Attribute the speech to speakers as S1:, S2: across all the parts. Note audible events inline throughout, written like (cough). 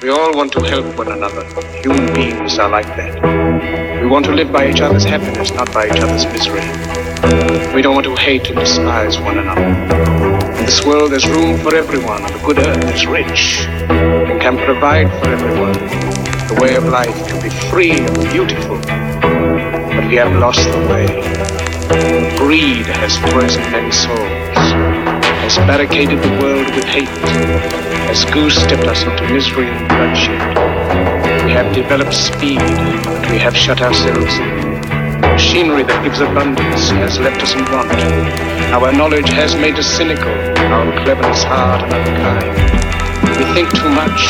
S1: We all want to help one another. Human beings are like that. We want to live by each other's happiness, not by each other's misery. We don't want to hate and despise one another. In this world, there's room for everyone. The good earth is rich and can provide for everyone. The way of life can be free and beautiful. But we have lost the way. Greed has poisoned men's souls, has barricaded the world with hate, has goose-stepped us into misery and bloodshed. We have developed speed, but we have shut ourselves in. Machinery that gives abundance has left us in want. Our knowledge has made us cynical, our cleverness hard and unkind. We think too much,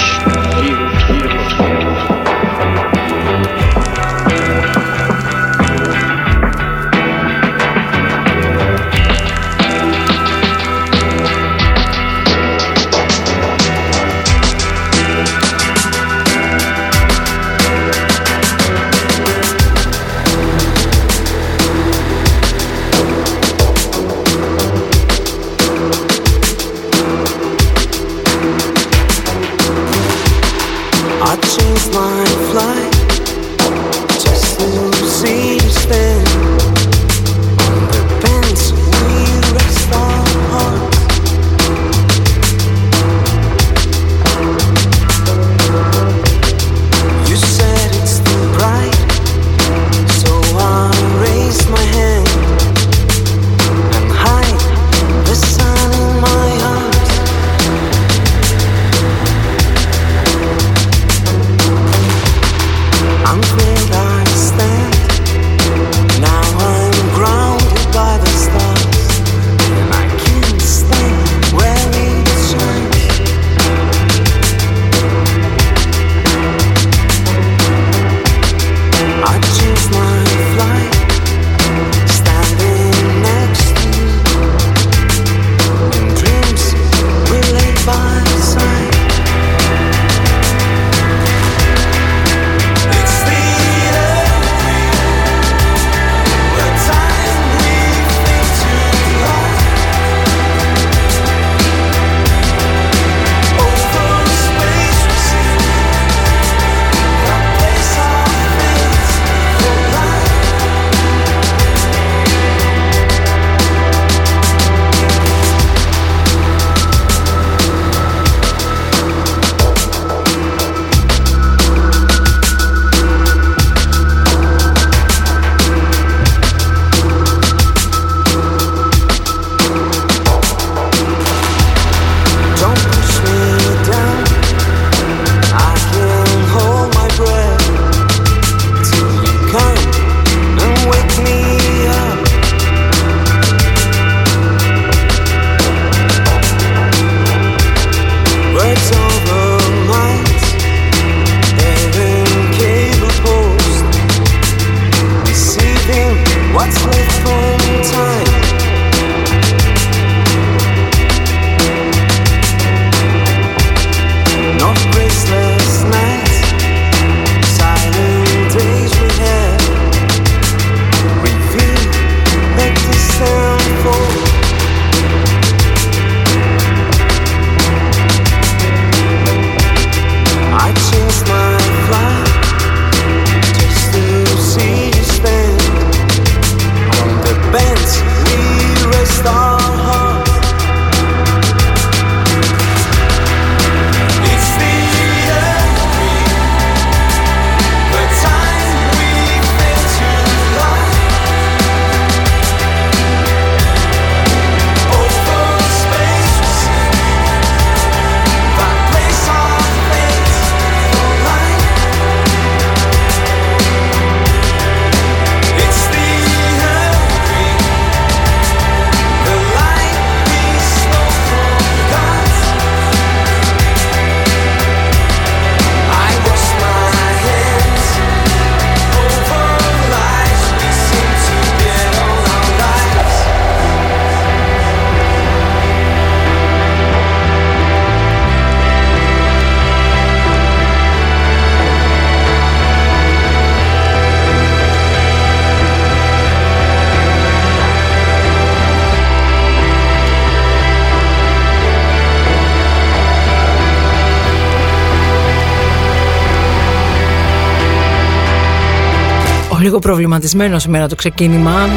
S2: λίγο προβληματισμένο σήμερα το ξεκίνημα.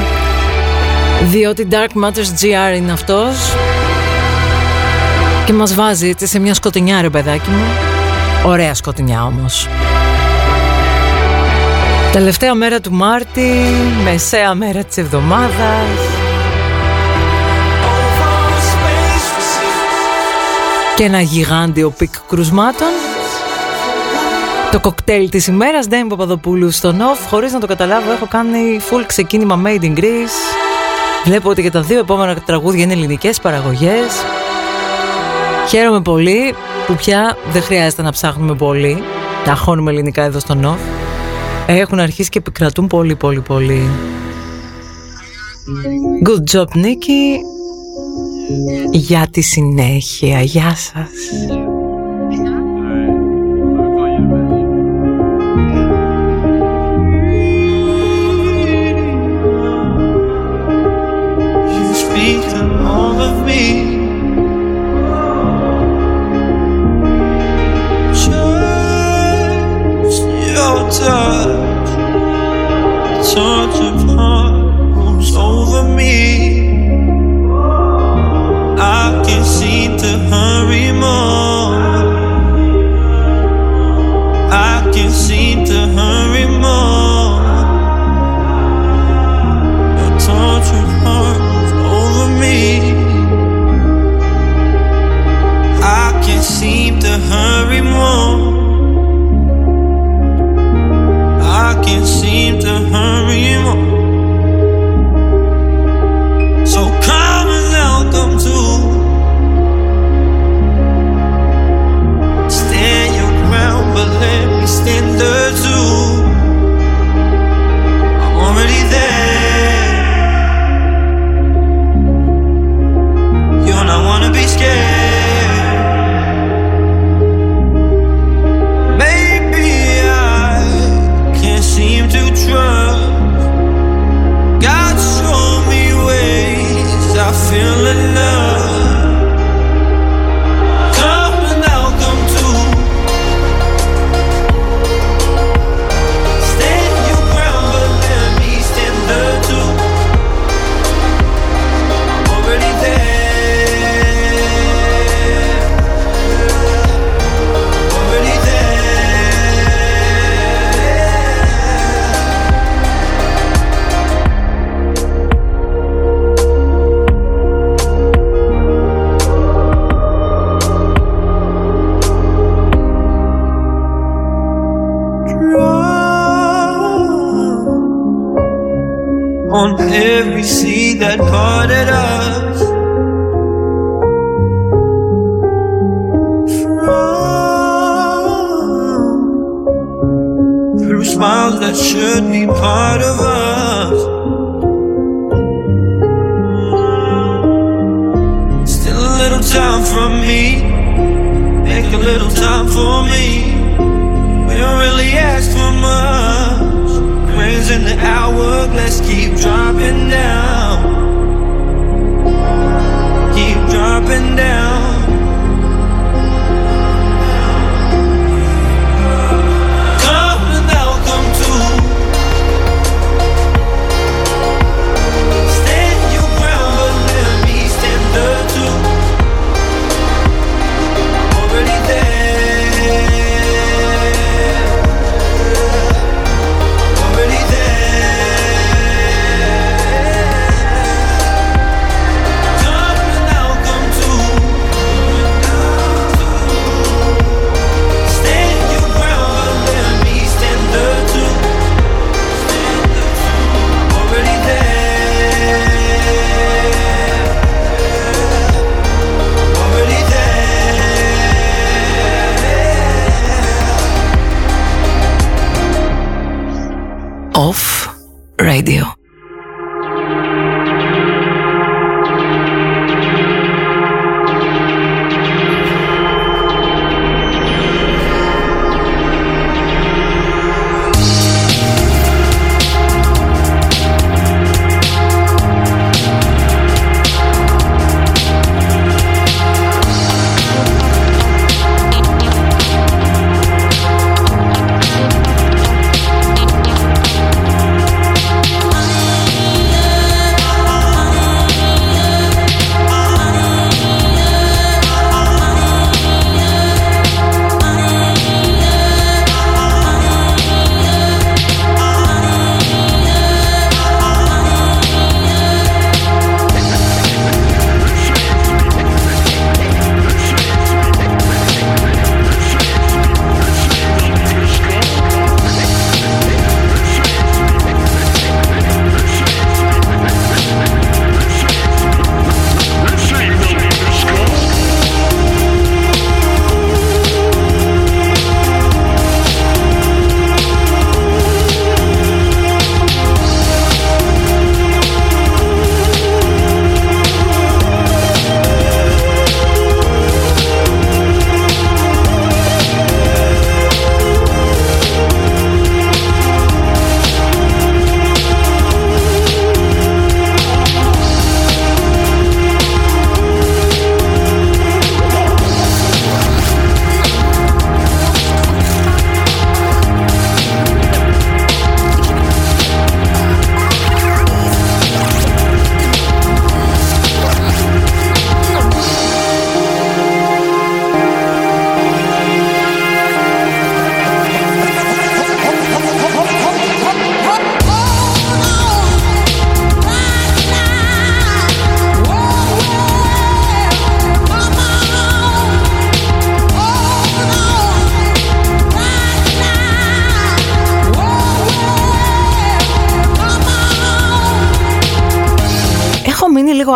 S2: Διότι Dark Matters GR είναι αυτός. Και μας βάζει έτσι σε μια σκοτεινιά ρε παιδάκι μου. Ωραία σκοτεινιά όμως. Τελευταία μέρα του Μάρτη, μεσαία μέρα της εβδομάδας. Και ένα γιγάντιο peak κρουσμάτων το κοκτέιλ της ημέρας, Ντέμι Παπαδοπούλου στο Νοφ Χωρίς να το καταλάβω έχω κάνει full ξεκίνημα Made in Greece. Βλέπω ότι και τα δύο επόμενα τραγούδια είναι ελληνικές παραγωγές. Χαίρομαι πολύ που πια δεν χρειάζεται να ψάχνουμε πολύ. Τα χώνουμε ελληνικά εδώ στο Νοφ Έχουν αρχίσει και επικρατούν πολύ πολύ πολύ. Good job Νίκη. Για τη συνέχεια Γεια σας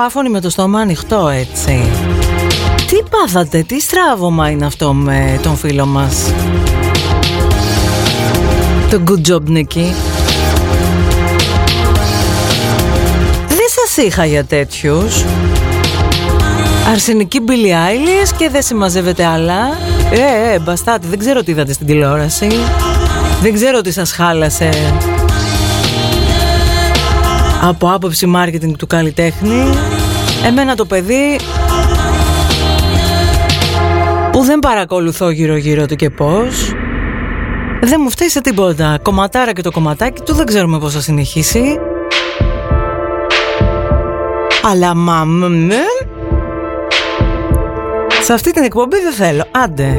S3: λίγο άφωνοι με το στόμα ανοιχτό έτσι. Τι πάθατε, τι στράβωμα είναι αυτό με τον φίλο μας. Το good job Νίκη. Δεν σας είχα για τέτοιους. Αρσενική Billie Eilish και δεν συμμαζεύεται άλλα. Ε, ε, μπαστάτη, δεν ξέρω τι είδατε στην τηλεόραση. Δεν ξέρω τι σας χάλασε από άποψη marketing του καλλιτέχνη. Εμένα το παιδί που δεν παρακολουθώ γύρω γύρω του και πώς δεν μου φταίει σε τίποτα. Κομματάρα και το κομματάκι του δεν ξέρουμε πώς θα συνεχίσει. Αλλά μα σε αυτή την εκπομπή δεν θέλω. Άντε.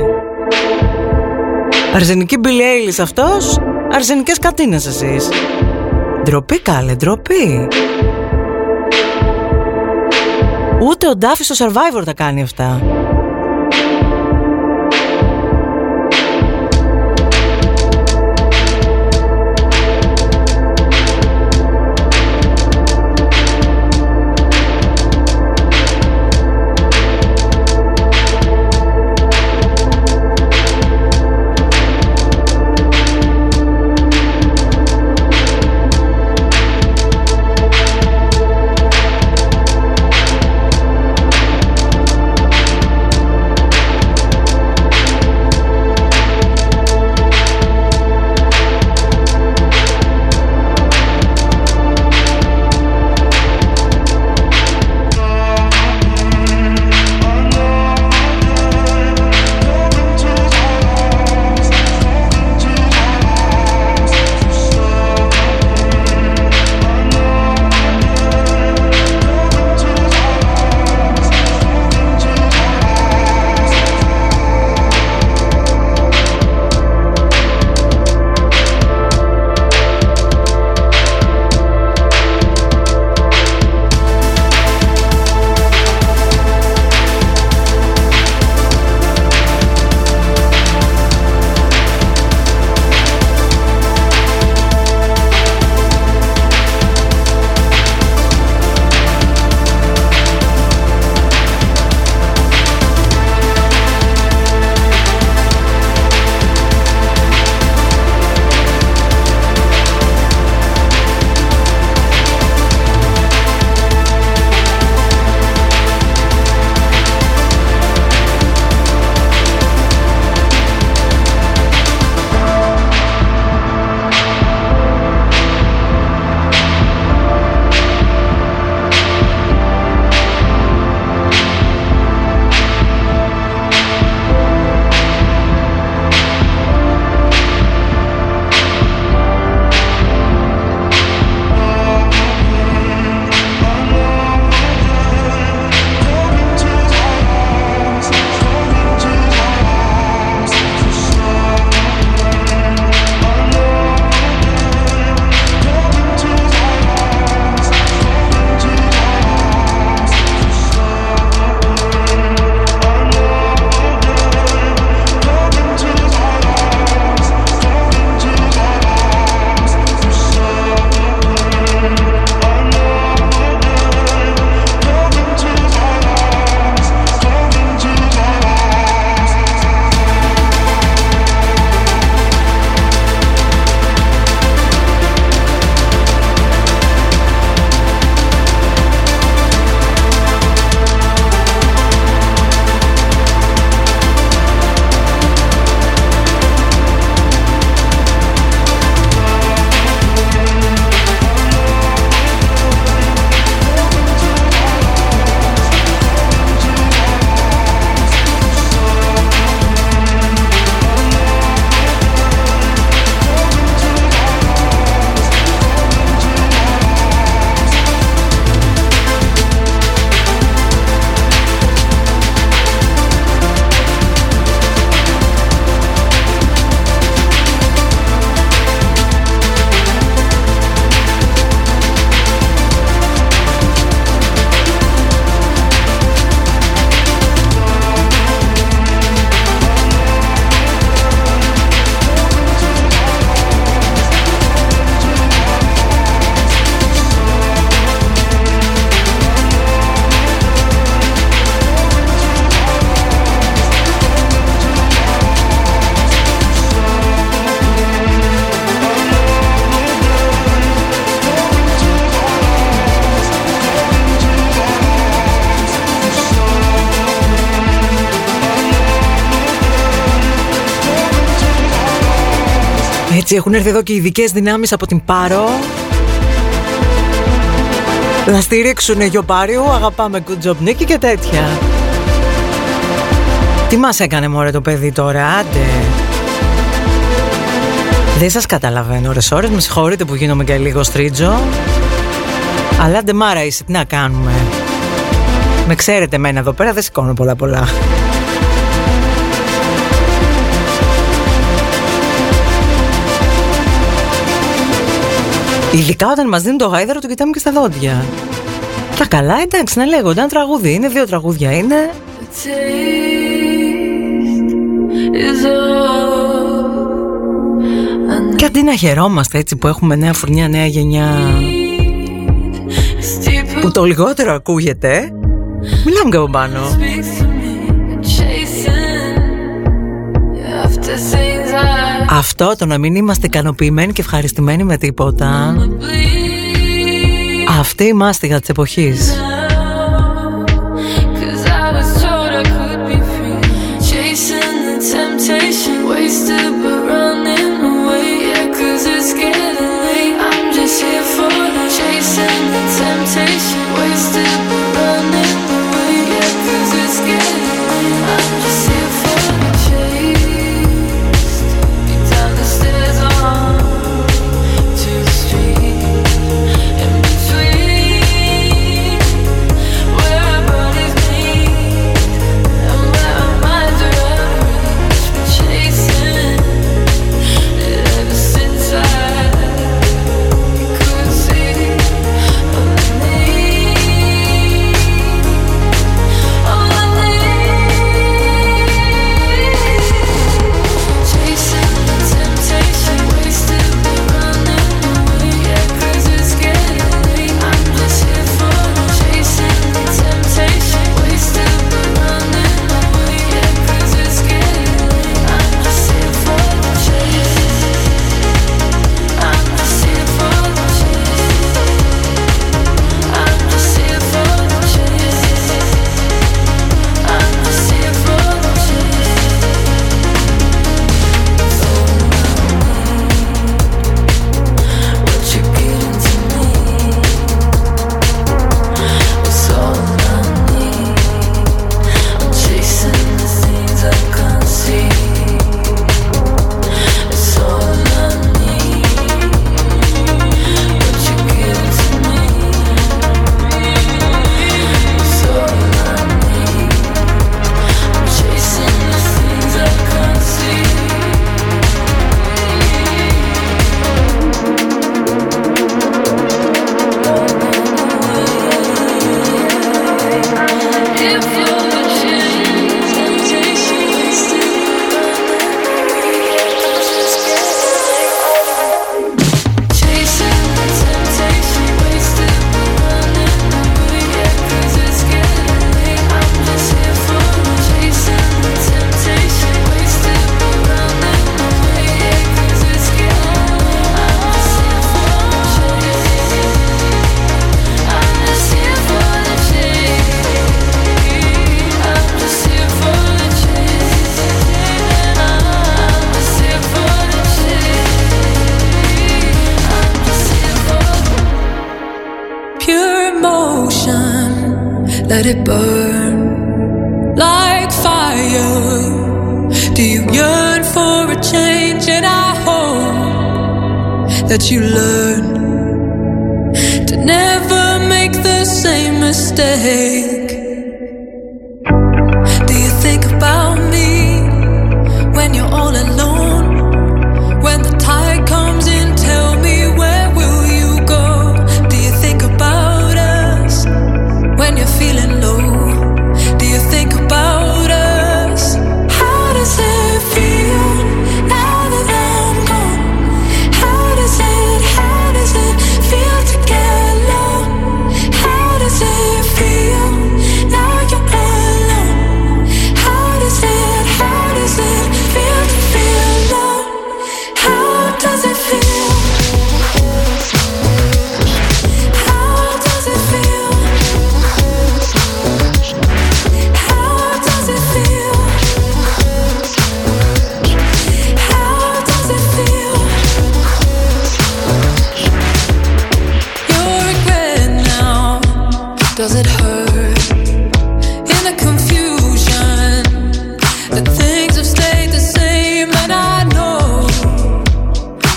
S3: Αρσενική Billie αυτός, αρσενικές κατίνες εσείς. Ντροπή καλέ, ντροπή. Ούτε ο Ντάφι στο Survivor τα κάνει αυτά.
S4: Έτσι έχουν έρθει εδώ και οι ειδικές δυνάμεις από την Πάρο να στηρίξουν Γιοπάριου, αγαπάμε good job Νίκη και τέτοια. Τι μας έκανε μωρέ το παιδί τώρα, άντε. Δεν σας καταλαβαίνω ώρες ώρες, με συγχωρείτε που γίνομαι και λίγο στρίτζο. Αλλά άντε μάρα είσαι, τι να κάνουμε. Με ξέρετε εμένα εδώ πέρα, δεν σηκώνω πολλά πολλά. Ειδικά όταν μας δίνουν το γάιδαρο το κοιτάμε και στα δόντια. Τα καλά, εντάξει, να λέγονται. Ένα τραγούδι είναι, δύο τραγούδια είναι. Και αντί να χαιρόμαστε έτσι που έχουμε νέα φουρνιά, νέα γενιά που το λιγότερο ακούγεται, μιλάμε και από πάνω. Αυτό το να μην είμαστε ικανοποιημένοι και ευχαριστημένοι με τίποτα. Αυτή η μάστιγα της εποχής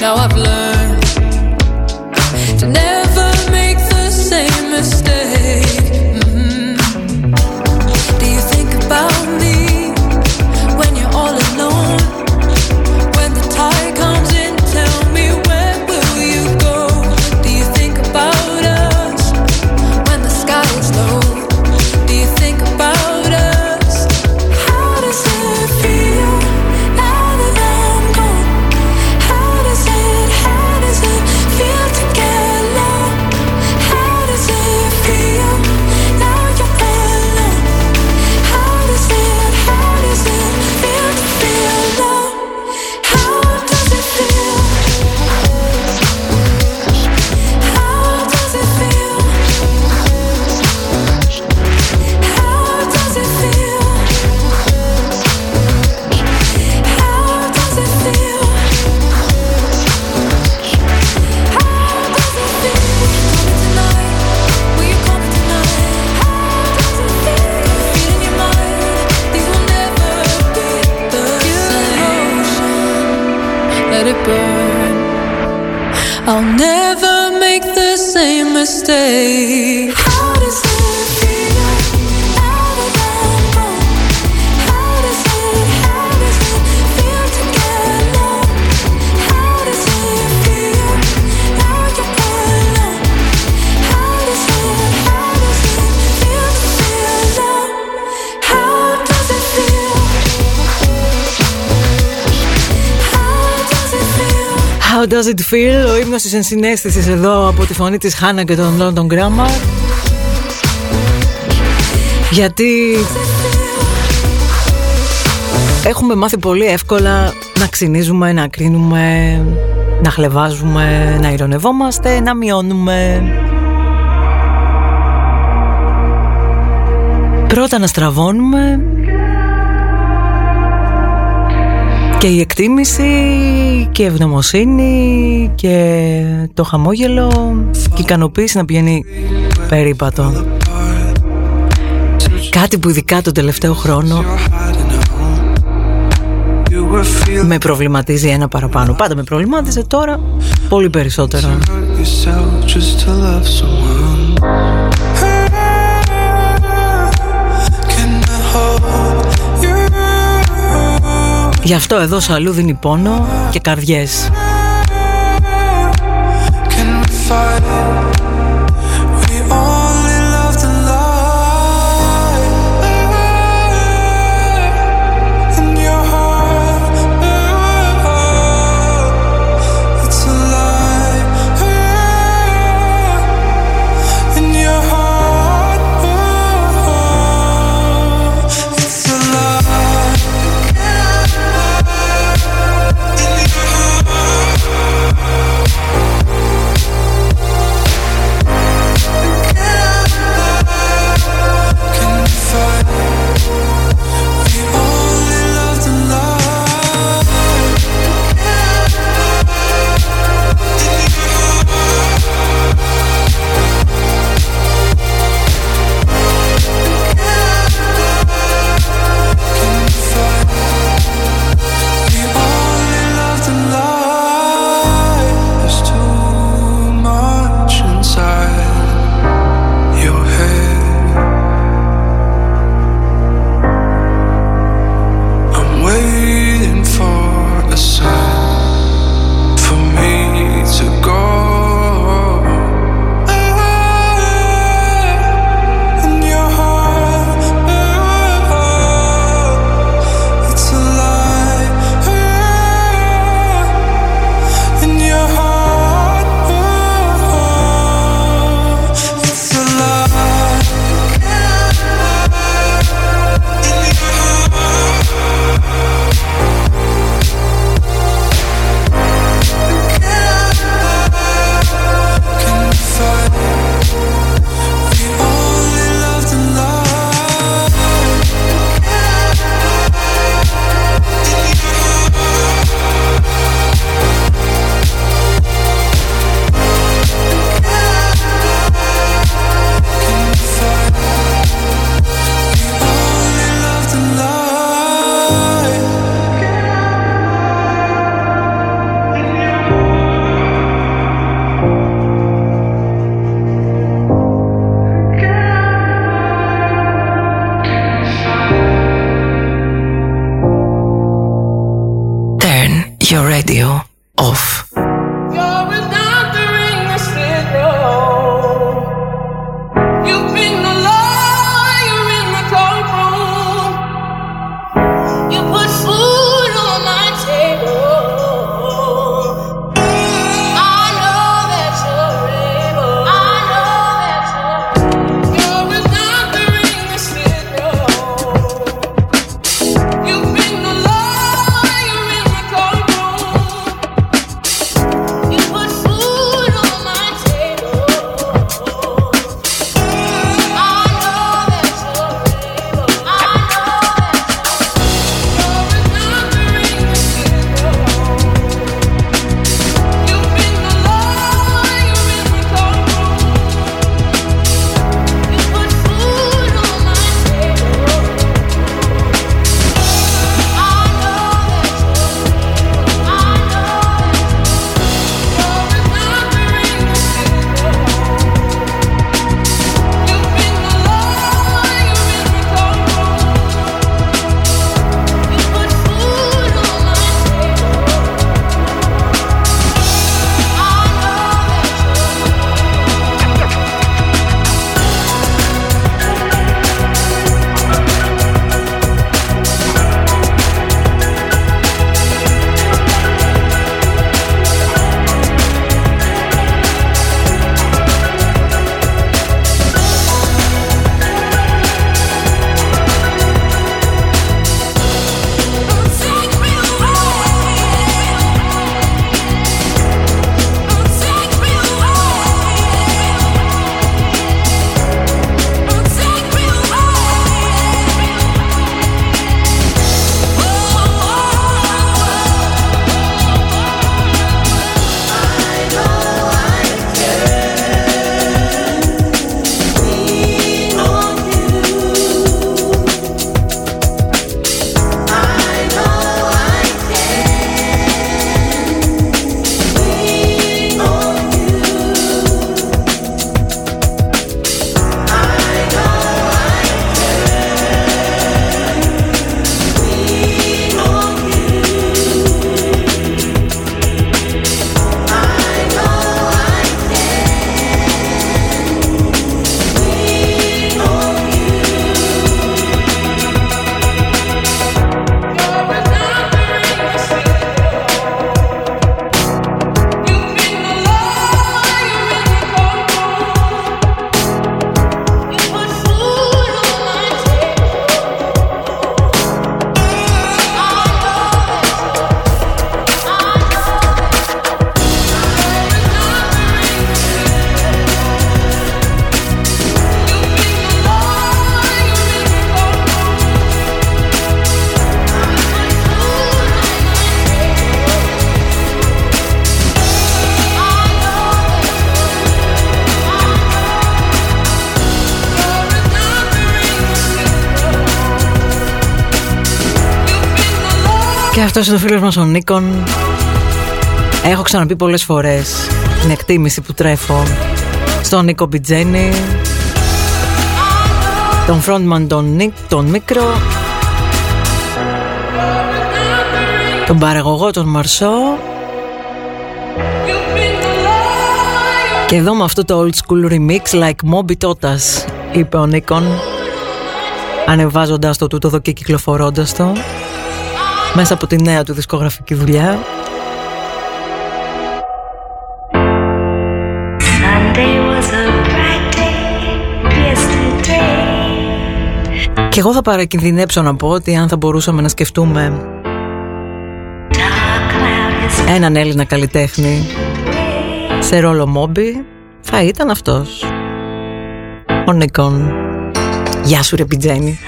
S4: Now I've lost stay.
S3: Does It Feel, ο ύμνος της ενσυναίσθησης εδώ από τη φωνή της Χάνα και τον London Grammar. Γιατί έχουμε μάθει πολύ εύκολα να ξυνίζουμε, να κρίνουμε, να χλεβάζουμε, να ηρωνευόμαστε, να μειώνουμε. Πρώτα να στραβώνουμε Και η εκτίμηση και η ευγνωμοσύνη και το χαμόγελο και η ικανοποίηση να πηγαίνει περίπατο. Κάτι που ειδικά τον τελευταίο χρόνο με προβληματίζει ένα παραπάνω. Πάντα με προβλημάτιζε τώρα πολύ περισσότερο. Γι' αυτό εδώ αλλού δίνει πόνο και καρδιές. off. Αυτός είναι ο φίλος μας ο Νίκον. Έχω ξαναπεί πολλές φορές την εκτίμηση που τρέφω στον Νίκο Μπιτζένη τον frontman τον Νίκ, τον Μίκρο τον παραγωγό τον Μαρσό. Και εδώ με αυτό το old school remix like Moby Totas είπε ο Νίκον ανεβάζοντας το τούτο εδώ και κυκλοφορώντας το μέσα από τη νέα του δισκογραφική δουλειά. Και εγώ θα παρακινδυνέψω να πω ότι αν θα μπορούσαμε να σκεφτούμε έναν Έλληνα καλλιτέχνη σε ρόλο μόμπι θα ήταν αυτός. Ο Νικόν Γεια σου ρε Πιτζένη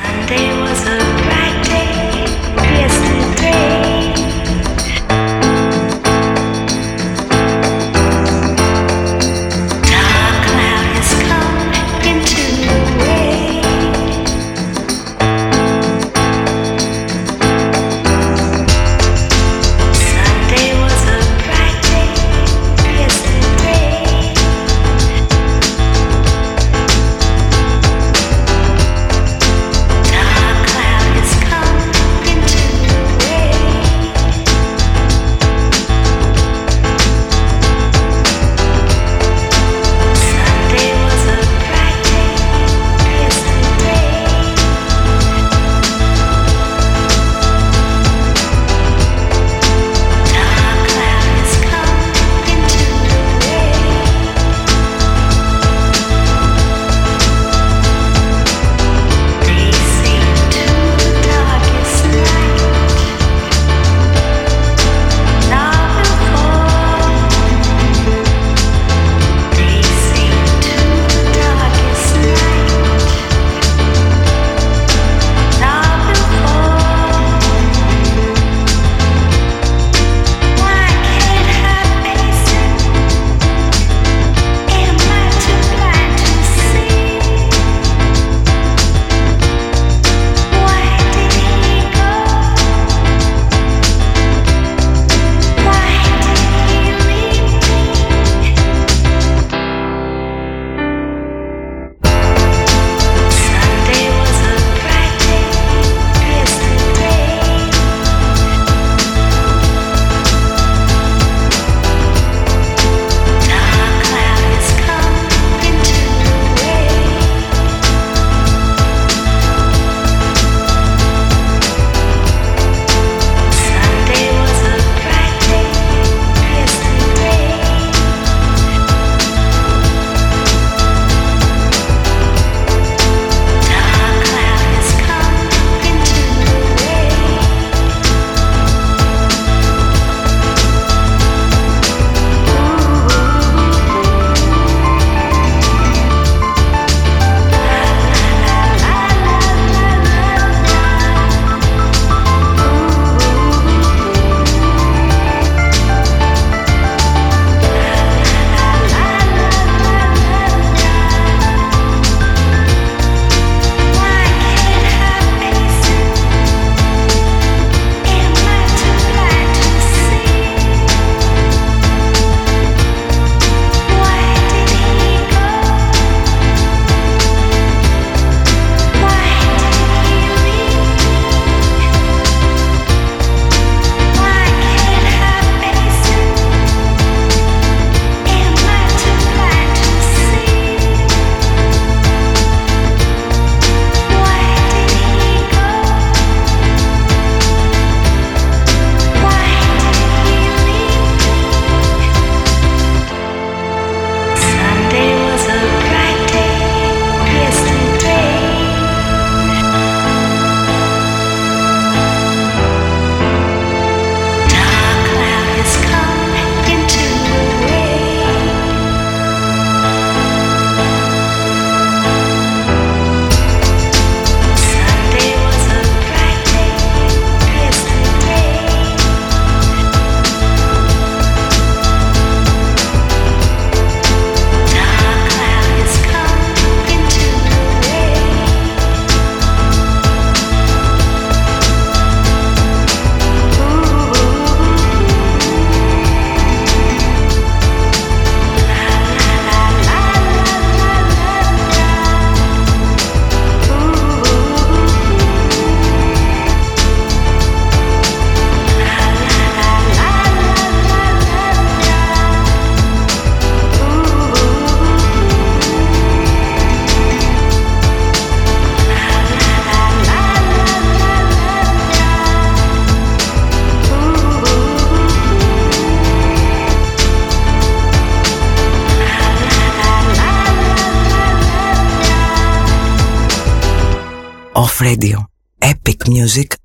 S5: music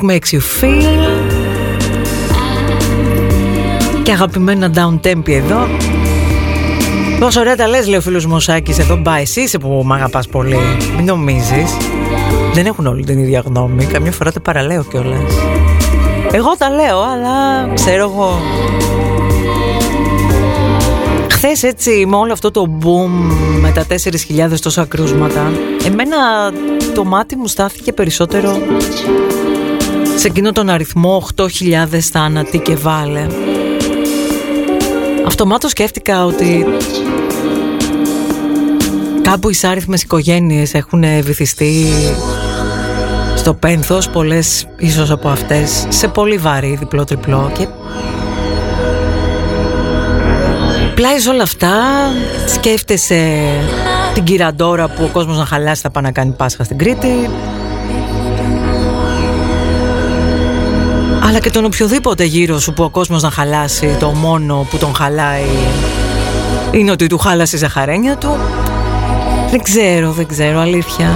S5: Makes You Feel. Και αγαπημένα down tempi εδώ.
S3: Πόσο ωραία τα λες λέει ο φίλος Μωσάκης εδώ μπα εσύ είσαι που μ' αγαπάς πολύ. Μην νομίζεις. Δεν έχουν όλοι την ίδια γνώμη. Καμιά φορά τα παραλέω κιόλας. Εγώ τα λέω αλλά ξέρω εγώ. Χθες έτσι με όλο αυτό το boom Με τα 4.000 τόσα κρούσματα Εμένα το μάτι μου στάθηκε περισσότερο Σε εκείνο τον αριθμό 8.000 θάνατοι και βάλε. Αυτομάτως σκέφτηκα ότι κάπου οι άριθμες οικογένειες έχουν βυθιστεί στο πένθος πολλές ίσως από αυτές σε πολύ βαρύ διπλό τριπλό και πλάι όλα αυτά σκέφτεσαι την κυραντόρα που ο κόσμος να χαλάσει θα πάει να κάνει Πάσχα στην Κρήτη αλλά και τον οποιοδήποτε γύρω σου που ο κόσμος να χαλάσει το μόνο που τον χαλάει είναι ότι του χάλασε η ζαχαρένια του. Δεν ξέρω, δεν ξέρω, αλήθεια.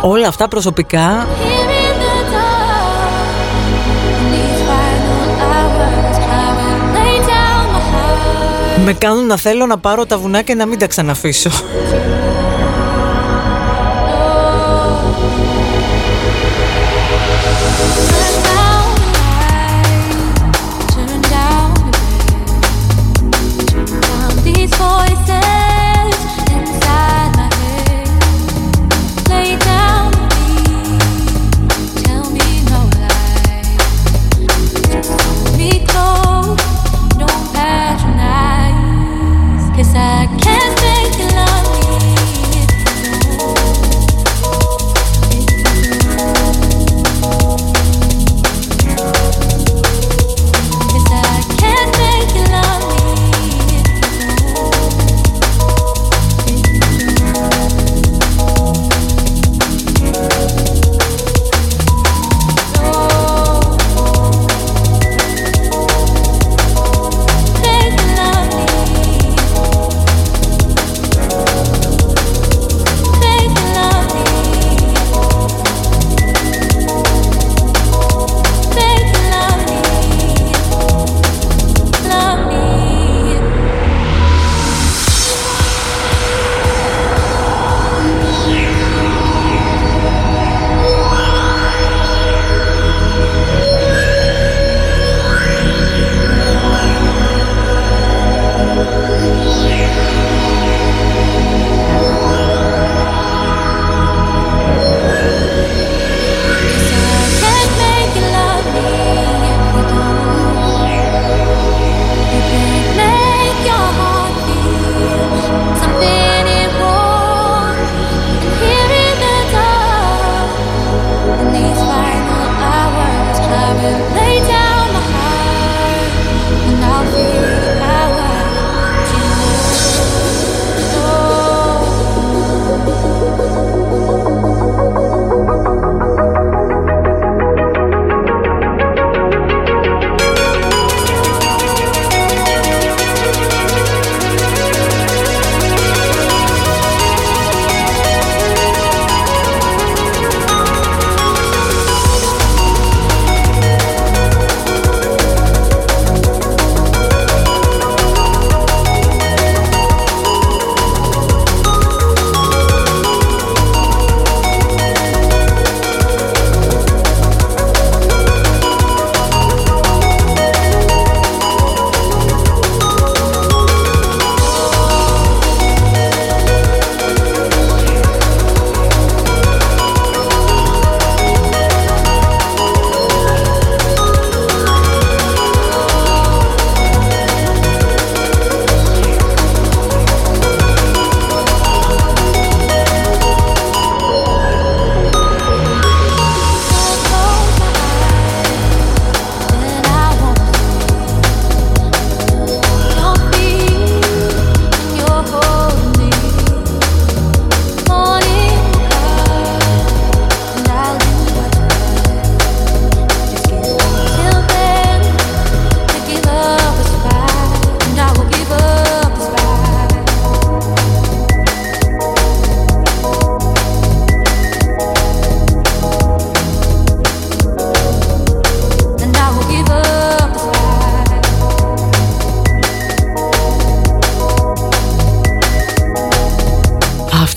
S3: Όλα αυτά προσωπικά Με κάνουν να θέλω να πάρω τα βουνά και να μην τα ξαναφήσω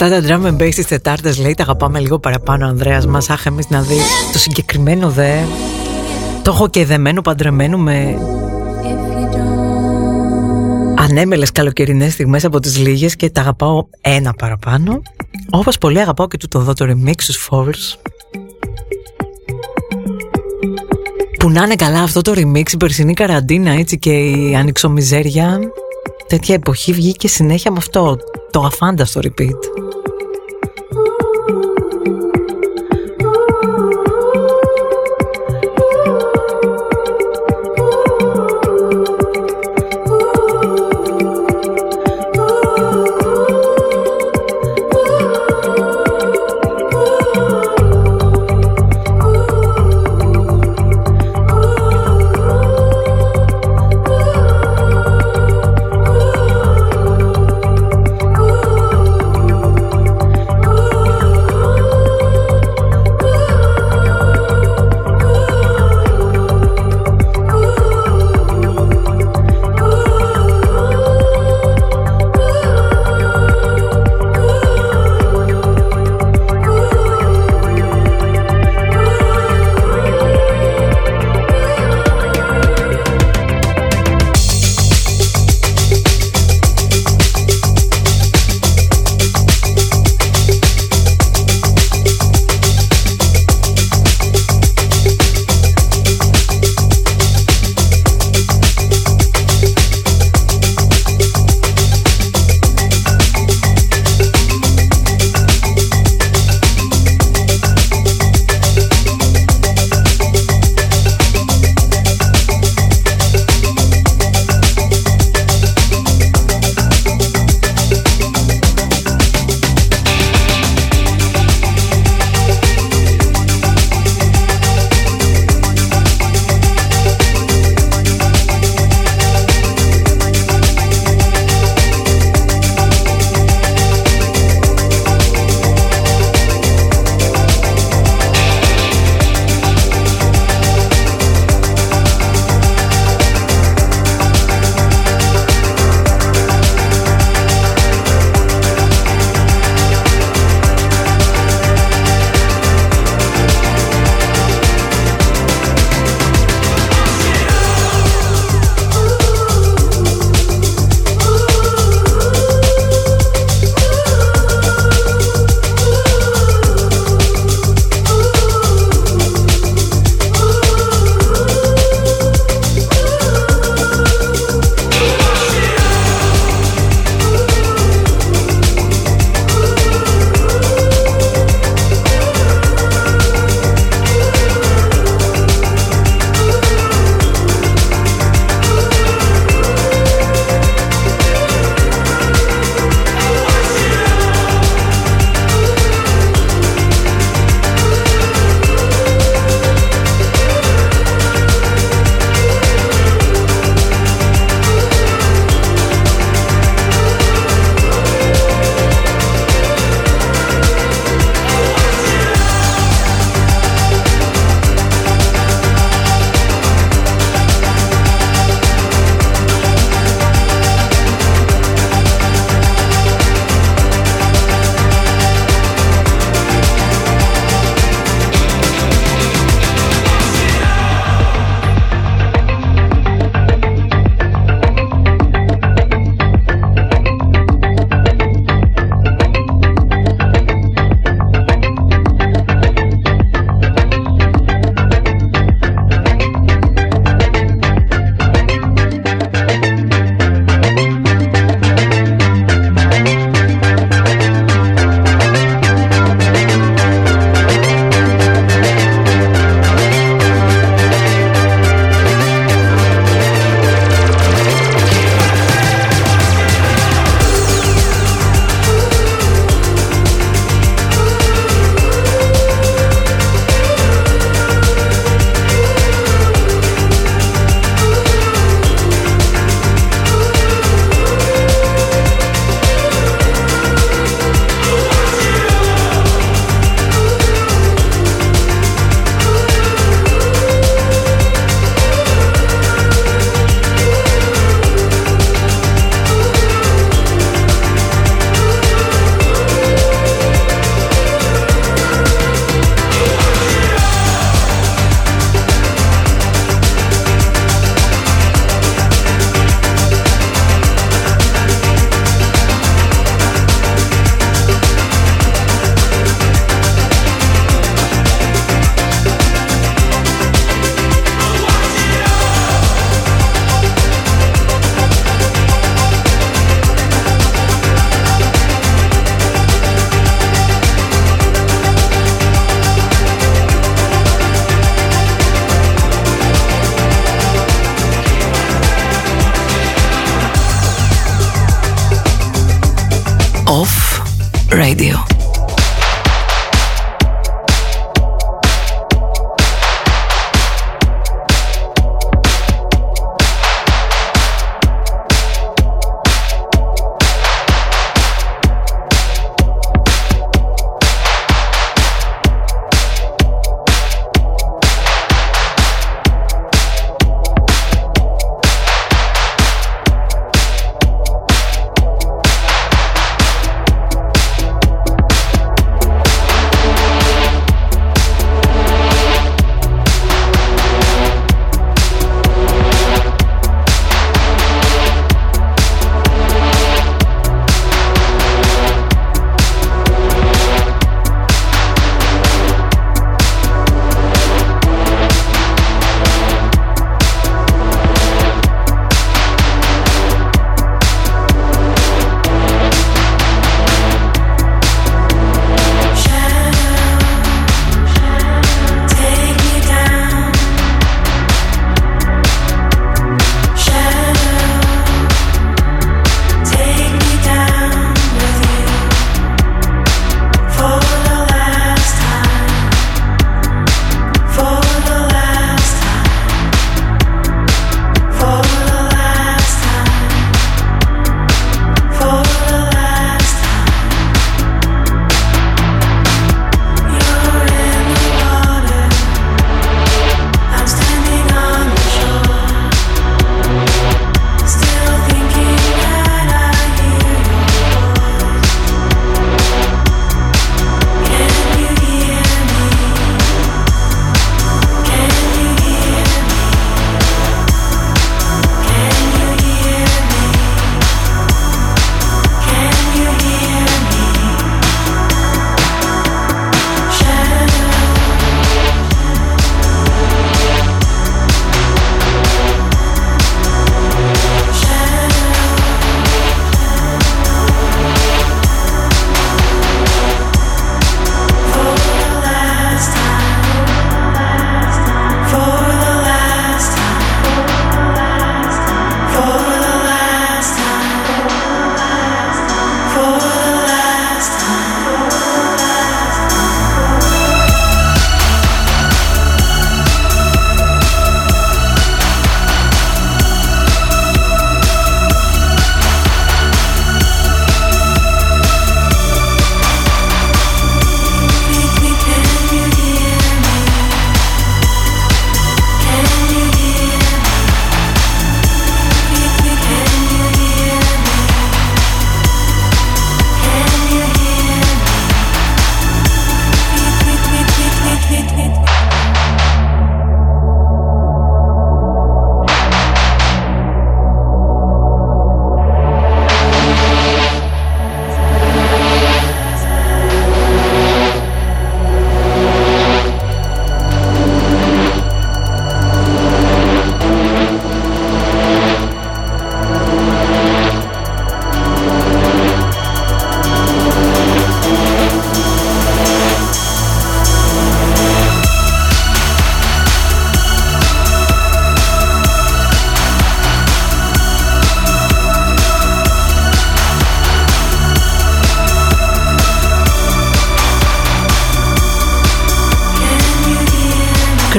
S3: Αυτά τα drum and bass στις Τετάρτες λέει τα αγαπάμε λίγο παραπάνω ο Ανδρέας μας. Αχ εμείς να δεις το συγκεκριμένο δε. Το έχω και δεμένο παντρεμένο με Ανέμελες καλοκαιρινές στιγμές από τις λίγες Και τα αγαπάω ένα παραπάνω. Όπως πολύ αγαπάω και το εδώ το remix τους Falls Που να είναι καλά αυτό το remix, η περσινή καραντίνα έτσι και η ανοιξομιζέρια τέτοια εποχή βγήκε συνέχεια με αυτό το αφάνταστο repeat.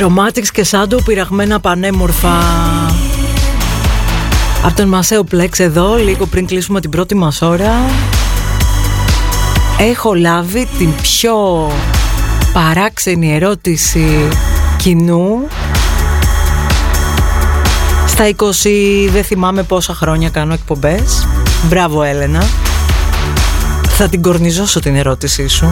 S3: Chromatics και Σάντο πειραγμένα πανέμορφα. Από τον Μασέο Πλέξ εδώ λίγο πριν κλείσουμε την πρώτη μας ώρα. Έχω λάβει την πιο παράξενη ερώτηση κοινού. Στα 20 δεν θυμάμαι πόσα χρόνια κάνω εκπομπές. Μπράβο Έλενα. Θα την κορνιζώσω την ερώτησή σου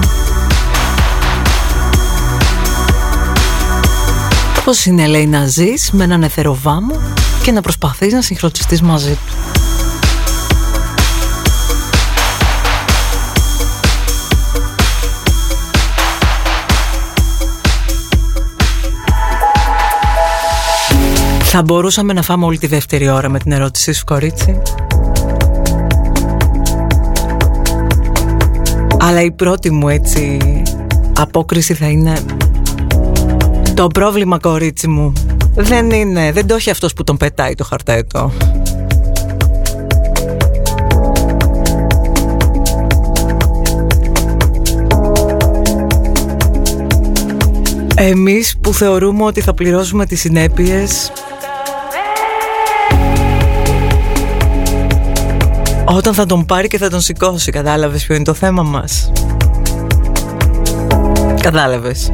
S3: Πώς είναι λέει να ζεις με έναν εθεροβάμο και να προσπαθείς να συγχρονιστείς μαζί του; Θα μπορούσαμε να φάμε όλη τη δεύτερη ώρα με την ερώτησή σου κορίτσι. Αλλά η πρώτη μου έτσι απόκριση θα είναι το πρόβλημα κορίτσι μου δεν είναι, δεν το έχει αυτός που τον πετάει το χαρταετό. Εμείς που θεωρούμε ότι θα πληρώσουμε τις συνέπειες Όταν θα τον πάρει και θα τον σηκώσει Κατάλαβες ποιο είναι το θέμα μας; Κατάλαβες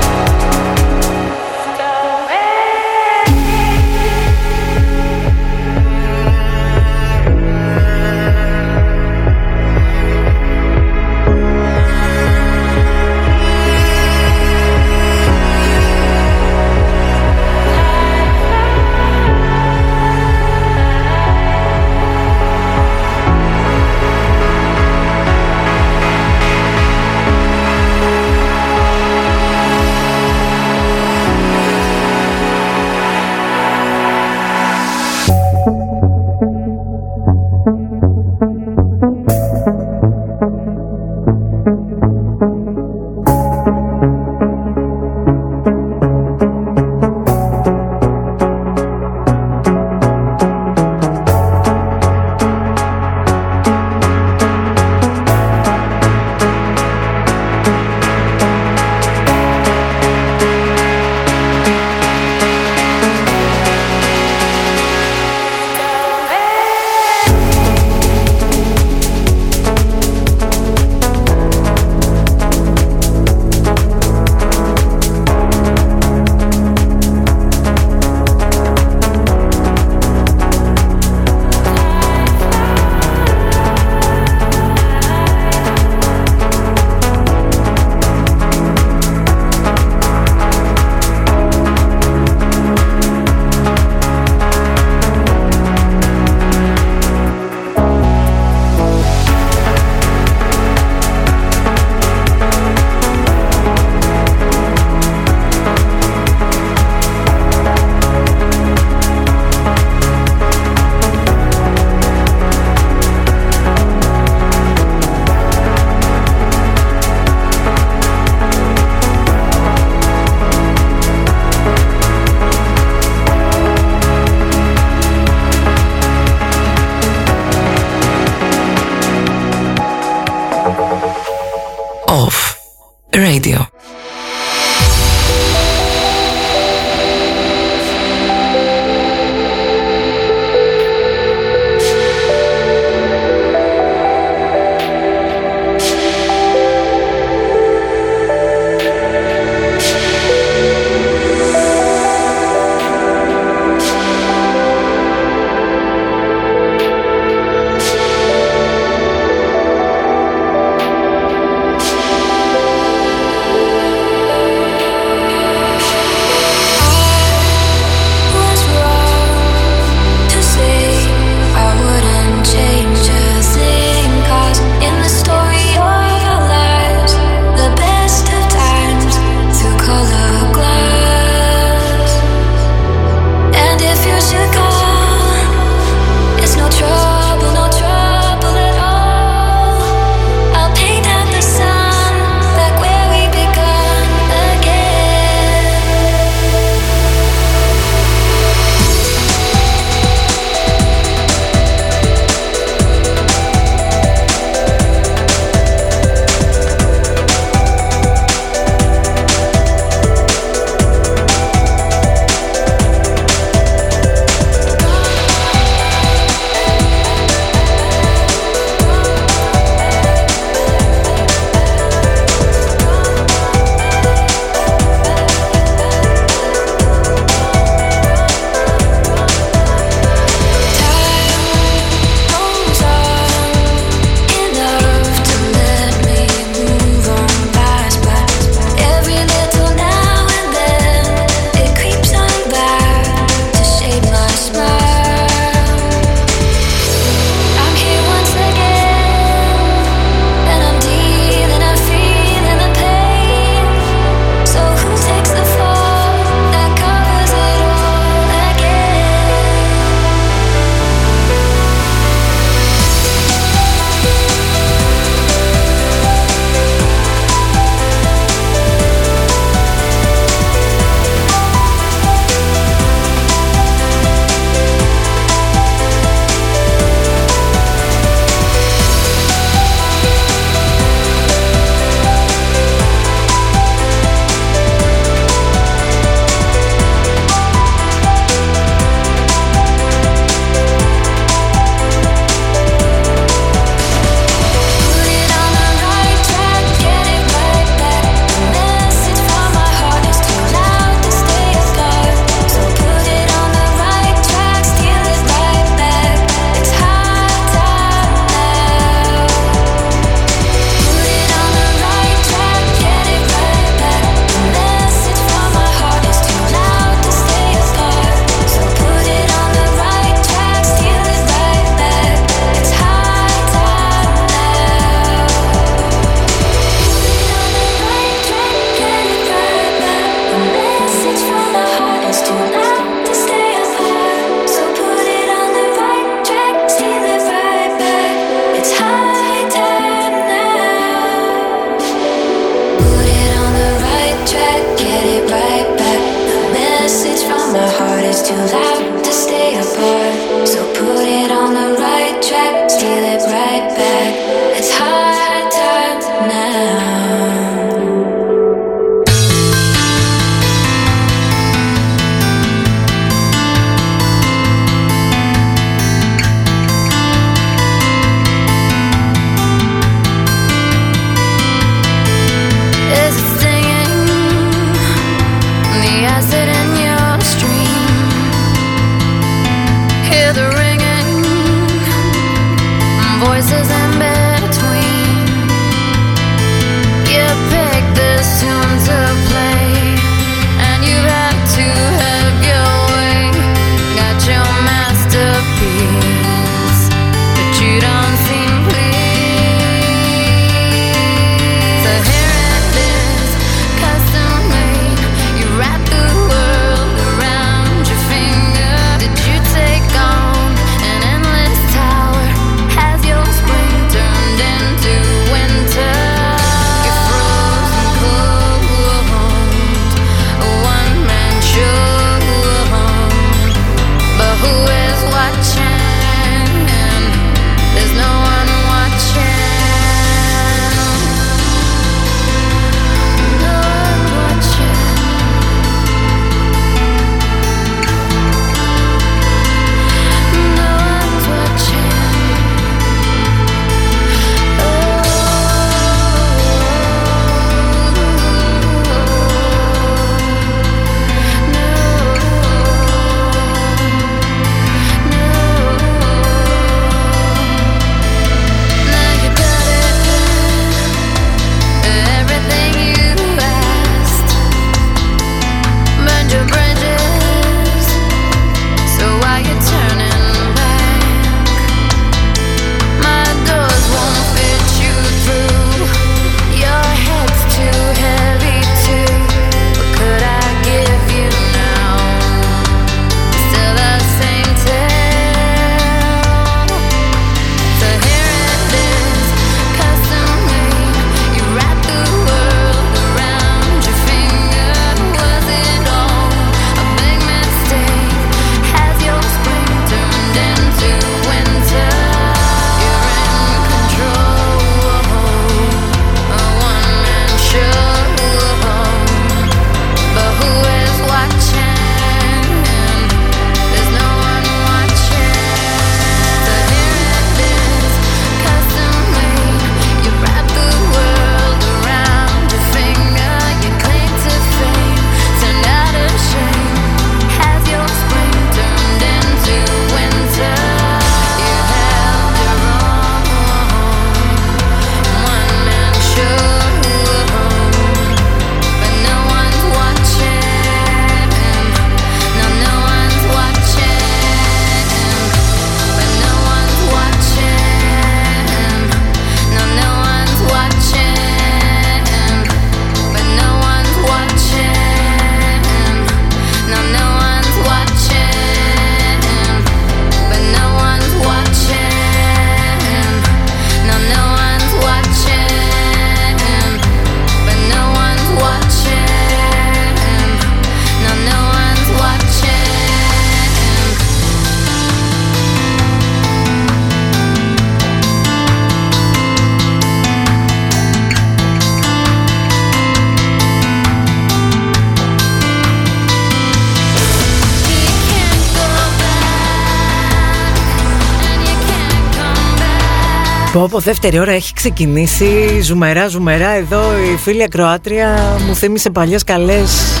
S3: Πω πω δεύτερη ώρα έχει ξεκινήσει. Ζουμερά ζουμερά εδώ η φίλη ακροάτρια Μου θύμισε παλιές καλές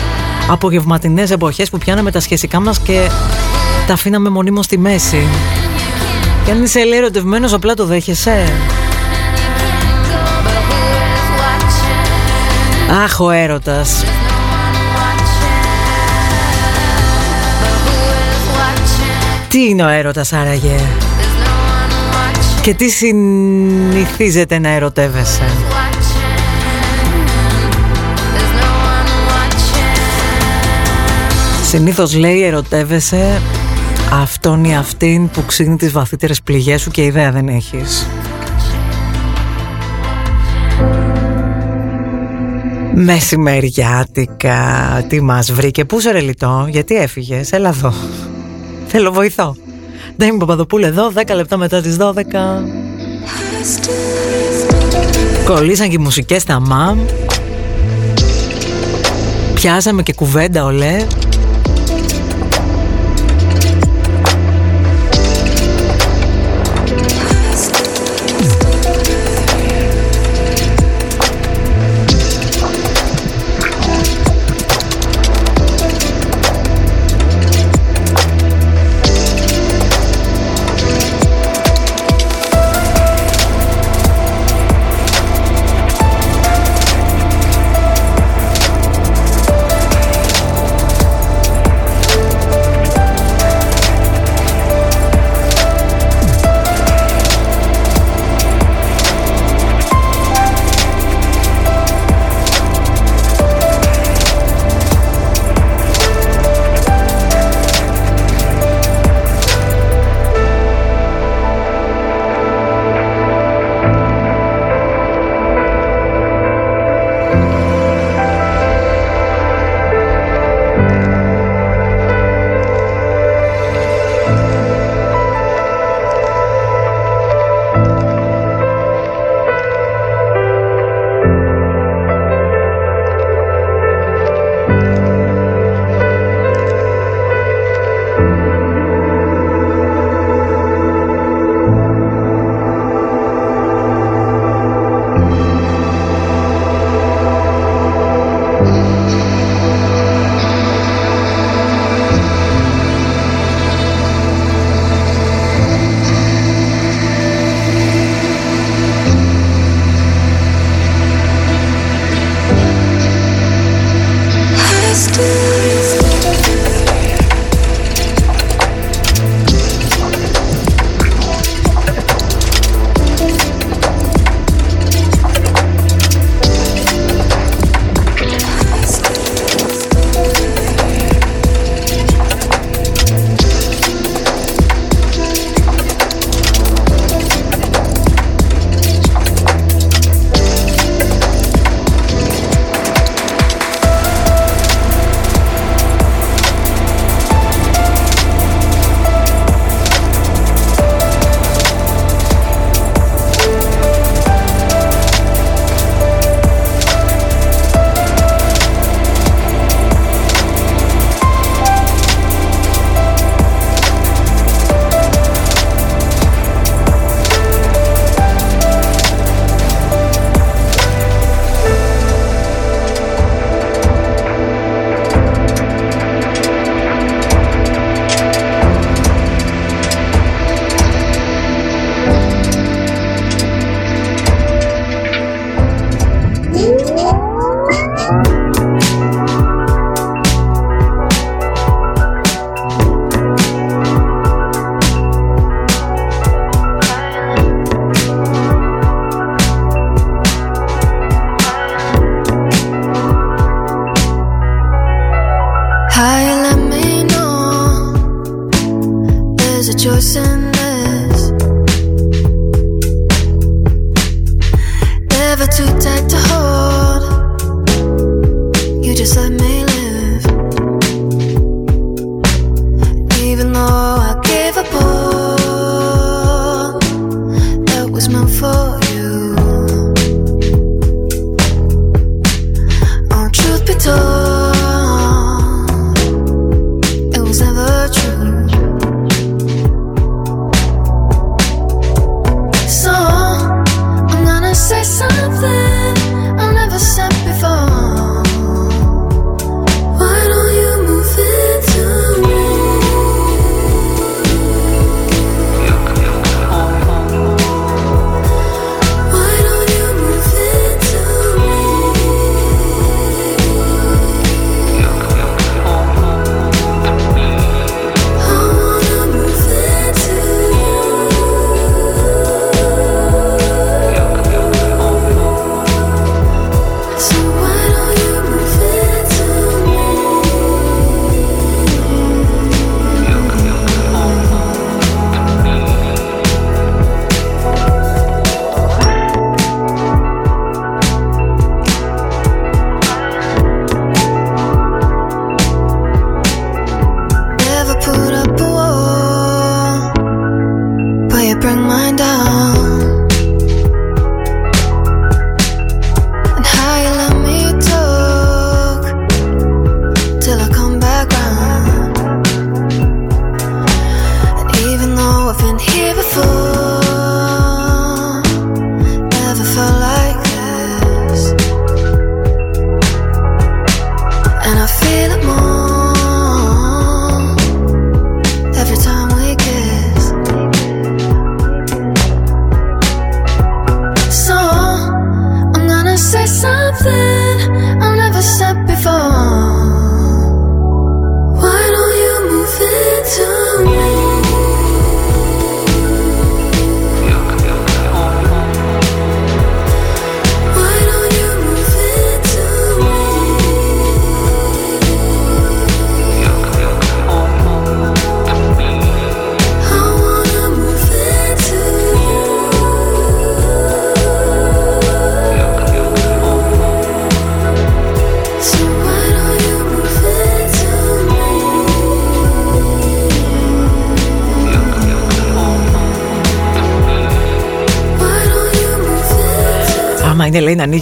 S3: Απογευματινές εποχές που πιάναμε τα σχεσικά μας Και τα αφήναμε μονίμως στη μέση. Και αν είσαι λέει ερωτευμένος απλά το δέχεσαι. Αχ ο έρωτας. Τι είναι ο έρωτας άραγε; Και τι συνηθίζεται να ερωτεύεσαι; Συνήθως λέει ερωτεύεσαι αυτόν ή αυτήν που ξύνει τις βαθύτερες πληγές σου και ιδέα δεν έχεις. Μεσημεριάτικα, τι μας βρήκε, πού σε ρελιτώ, γιατί έφυγες, έλα εδώ. Θέλω βοηθώ. Ντέμι Παπαδοπούλου εδώ, 10 λεπτά μετά τις 12. Κολλήσαν και οι μουσικές στα μαμ. Πιάσαμε και κουβέντα ολέ.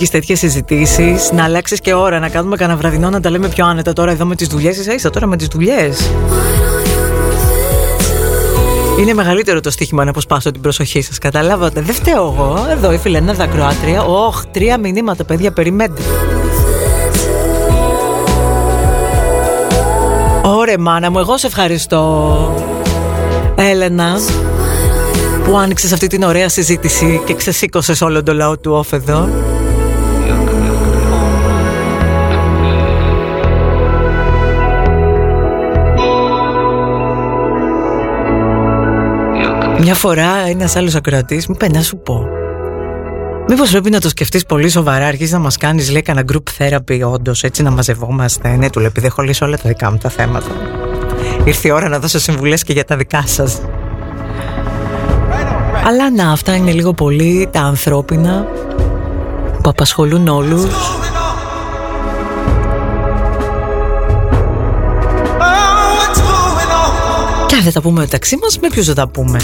S3: Ανοίγει τέτοιες συζητήσεις, να αλλάξεις και ώρα, να κάνουμε κανένα βραδινό να τα λέμε πιο άνετα τώρα εδώ με τις δουλειές. Ίσα τώρα με τις δουλειές. Είναι μεγαλύτερο το στοίχημα να αποσπάσω την προσοχή σας. Καταλάβατε. Δεν φταίω εγώ. Εδώ η φιλενάδα δακροάτρια. Όχ, τρία μηνύματα, παιδιά, περιμένετε. Ωρε μάνα μου, εγώ σε ευχαριστώ. Έλενα που άνοιξες αυτή την ωραία συζήτηση και ξεσήκωσες όλο το λαό του off εδώ. Μια φορά ένας άλλος ακροατής μου είπε να σου πω. Μήπως πρέπει να το σκεφτείς πολύ σοβαρά, αρχίσει να μας κάνεις λέει κανένα group therapy, όντως έτσι να μαζευόμαστε. Ναι, του λέει, επειδή έχω λύσει όλα τα δικά μου τα θέματα. Ήρθε η ώρα να δώσω συμβουλές και για τα δικά σας. Αλλά να, αυτά είναι λίγο πολύ τα ανθρώπινα που απασχολούν όλους. Και αν δεν τα πούμε μεταξύ μας, με ποιους θα τα πούμε.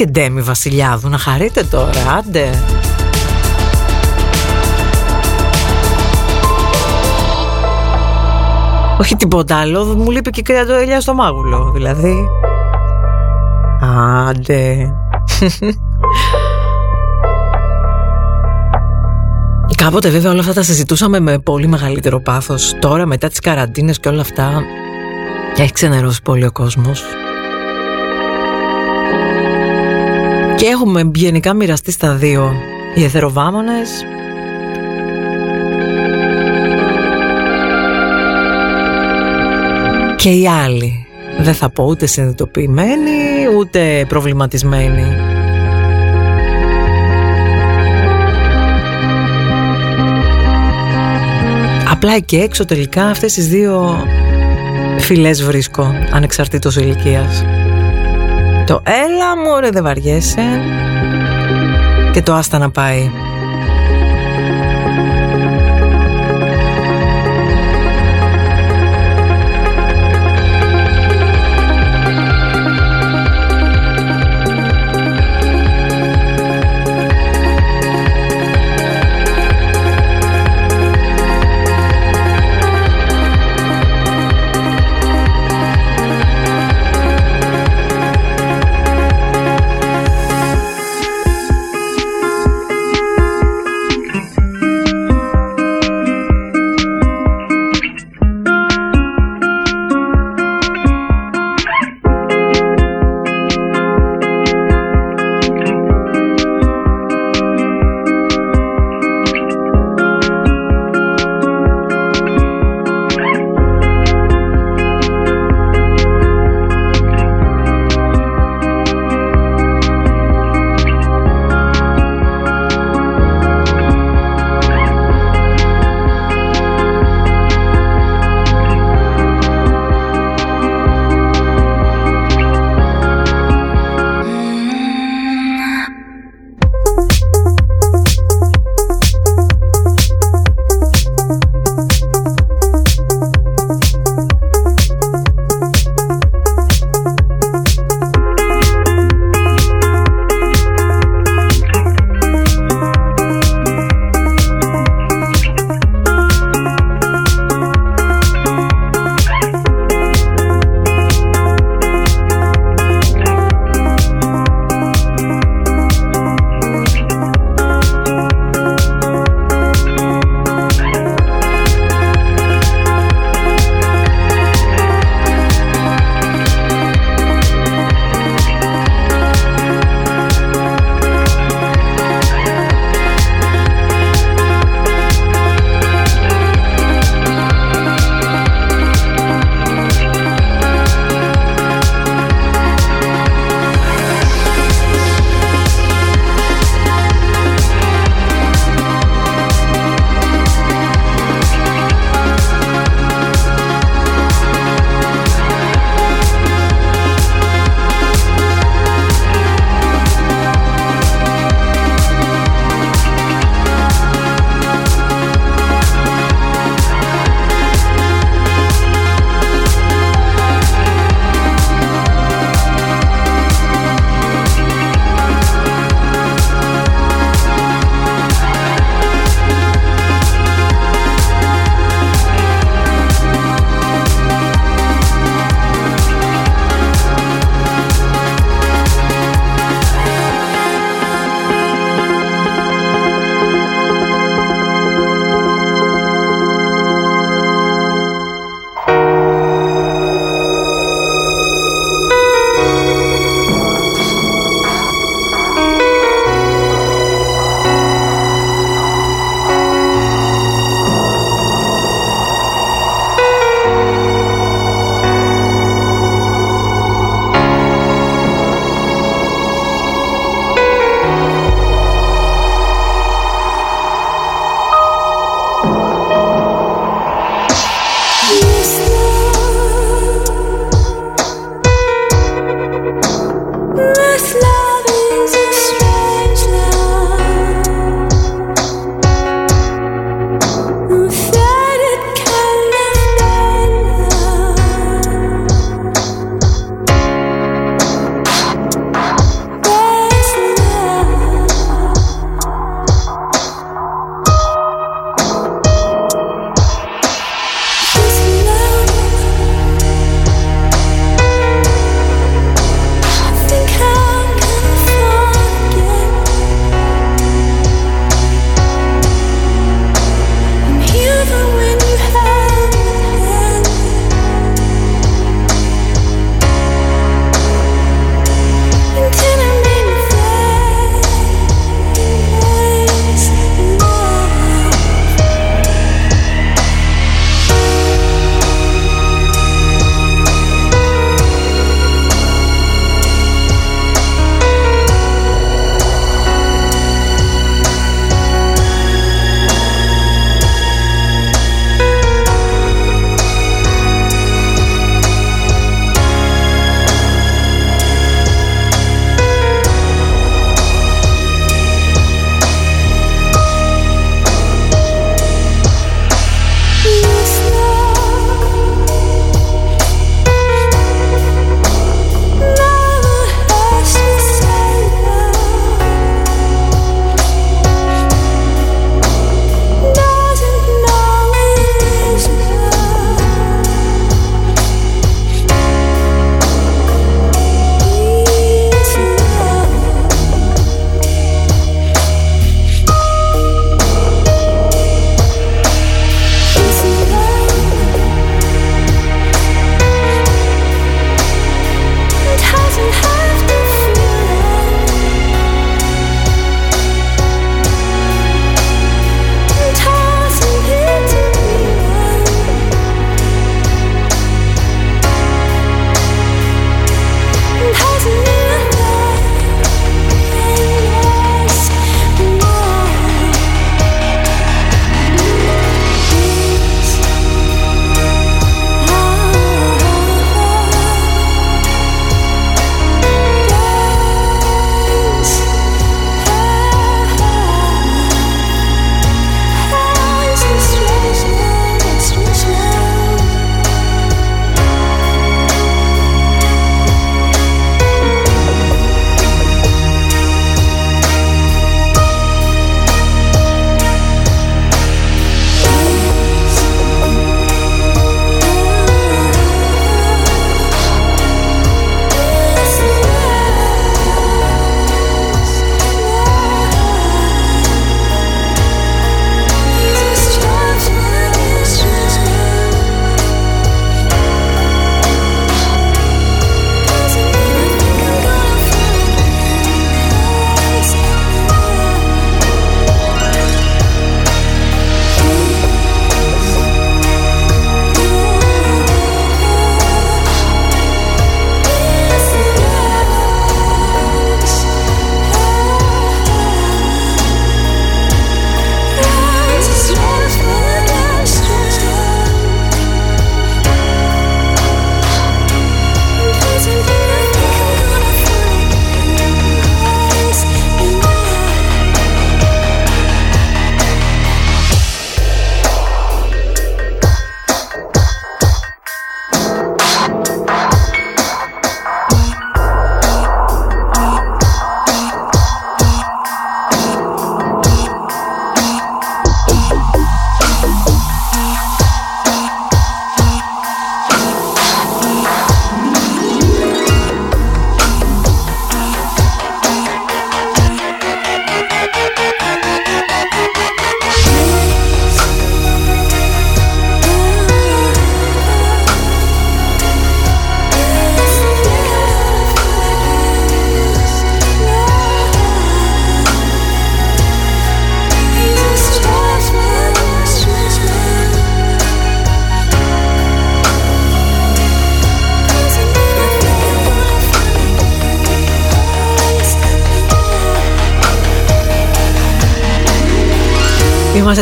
S3: Και Ντέμι Βασιλιάδου, να χαρείτε τώρα, άντε. Όχι τίποτα άλλο, μου λείπει και κρέα το ελιά στο μάγουλο, δηλαδή. Άντε. (laughs) Κάποτε βέβαια όλα αυτά τα συζητούσαμε με πολύ μεγαλύτερο πάθος. Τώρα μετά τις καραντίνες και όλα αυτά έχει ξενερώσει πολύ ο κόσμος. Και έχουμε γενικά μοιραστεί στα δύο οι εθεροβάμονες και οι άλλοι. Δεν θα πω ούτε συνειδητοποιημένοι ούτε προβληματισμένοι. Απλά και έξω τελικά αυτές τις δύο φυλές βρίσκω ανεξαρτήτως ηλικίας. Το έλα μου ρε δεν βαριέσαι και το άστα να πάει.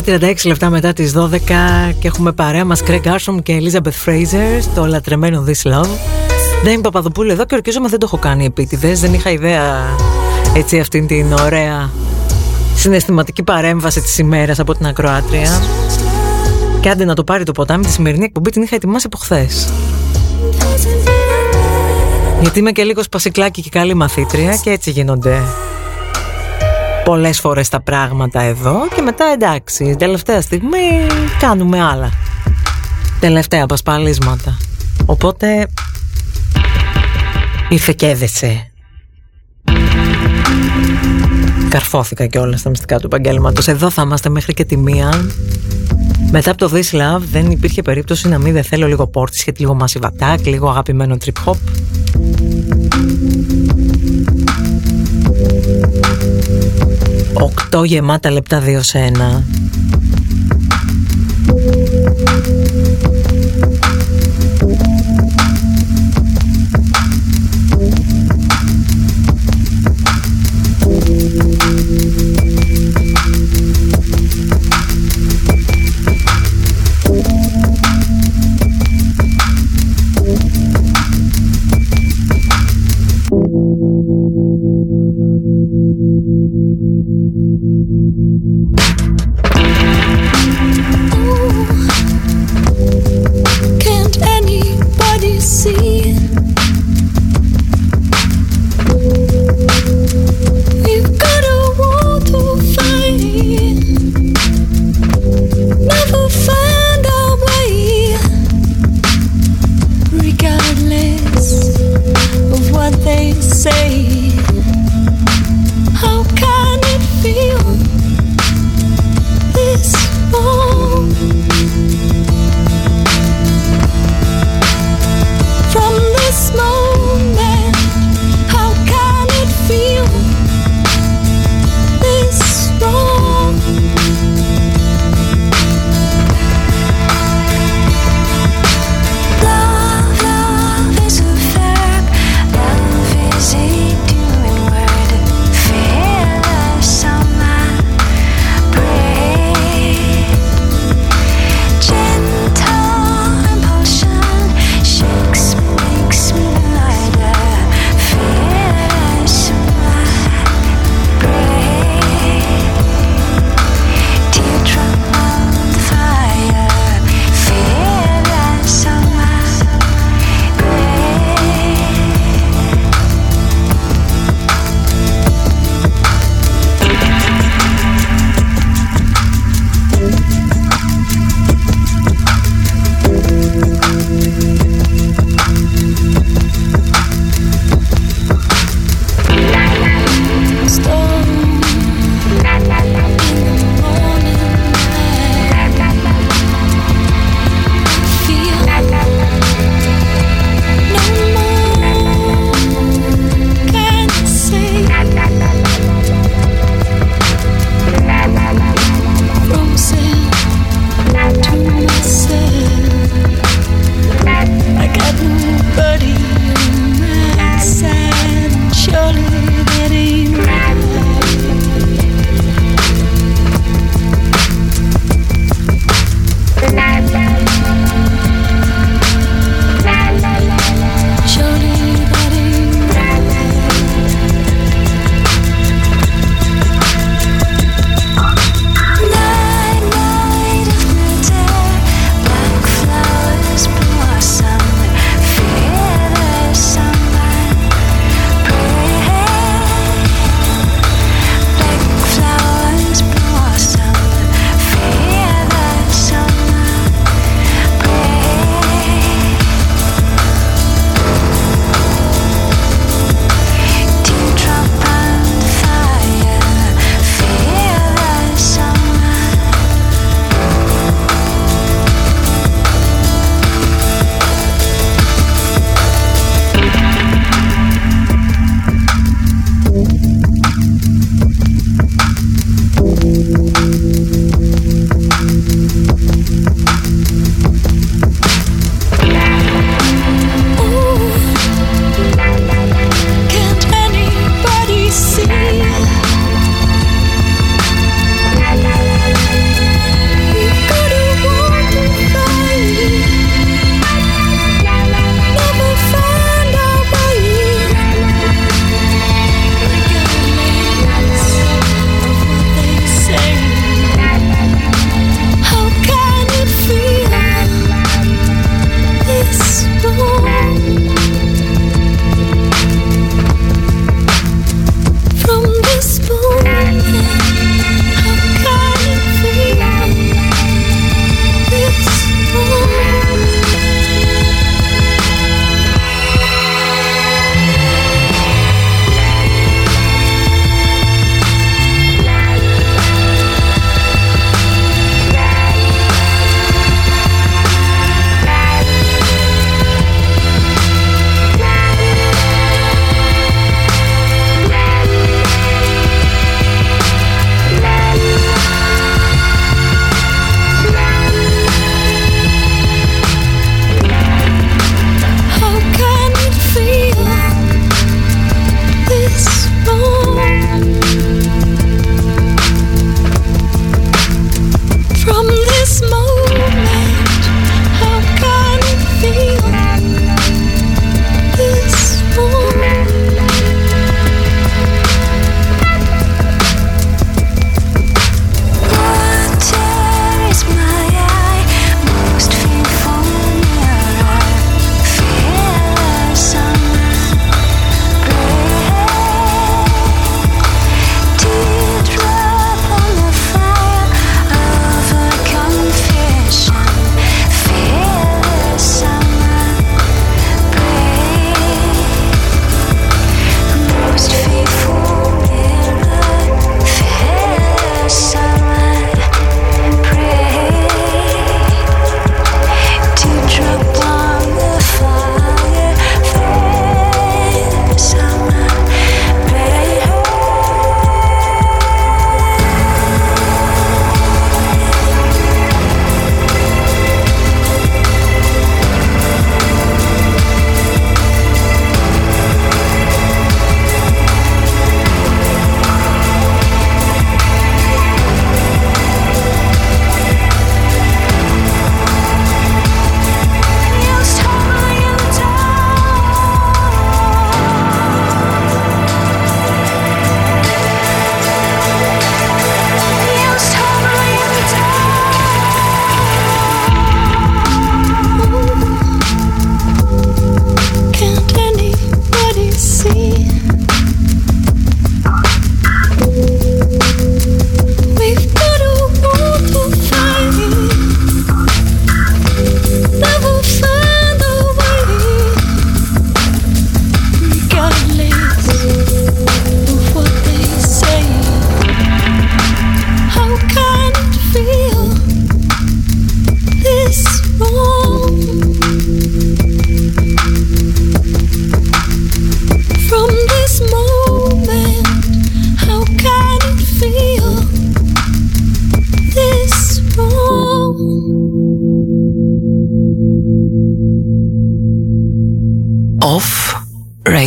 S3: 36 λεπτά μετά τις 12 και έχουμε παρέα μας Craig Armstrong και Elizabeth Fraser στο λατρεμένο This Love. Δεν είμαι Παπαδοπούλου εδώ και ορκίζομαι δεν το έχω κάνει επίτηδες, δεν είχα ιδέα έτσι αυτήν την ωραία συναισθηματική παρέμβαση της ημέρας από την ακροάτρια. Και άντε να το πάρει το ποτάμι, τη σημερινή εκπομπή την είχα ετοιμάσει από χθες. Γιατί είμαι και λίγος σπασικλάκι και καλή μαθήτρια και έτσι γίνονται πολλές φορές τα πράγματα εδώ και μετά εντάξει, τελευταία στιγμή κάνουμε άλλα. Τελευταία απασπαλίσματα. Οπότε ήρθε και έδεσε. Καρφώθηκα και όλα στα μυστικά του επαγγέλματος. Εδώ θα είμαστε μέχρι και τη μία. Μετά από το This Love δεν υπήρχε περίπτωση να μην δεν θέλω λίγο πόρτις γιατί λίγο massive attack, λίγο αγαπημένο trip hop. Οκτώ γεμάτα λεπτά δύο σε ένα.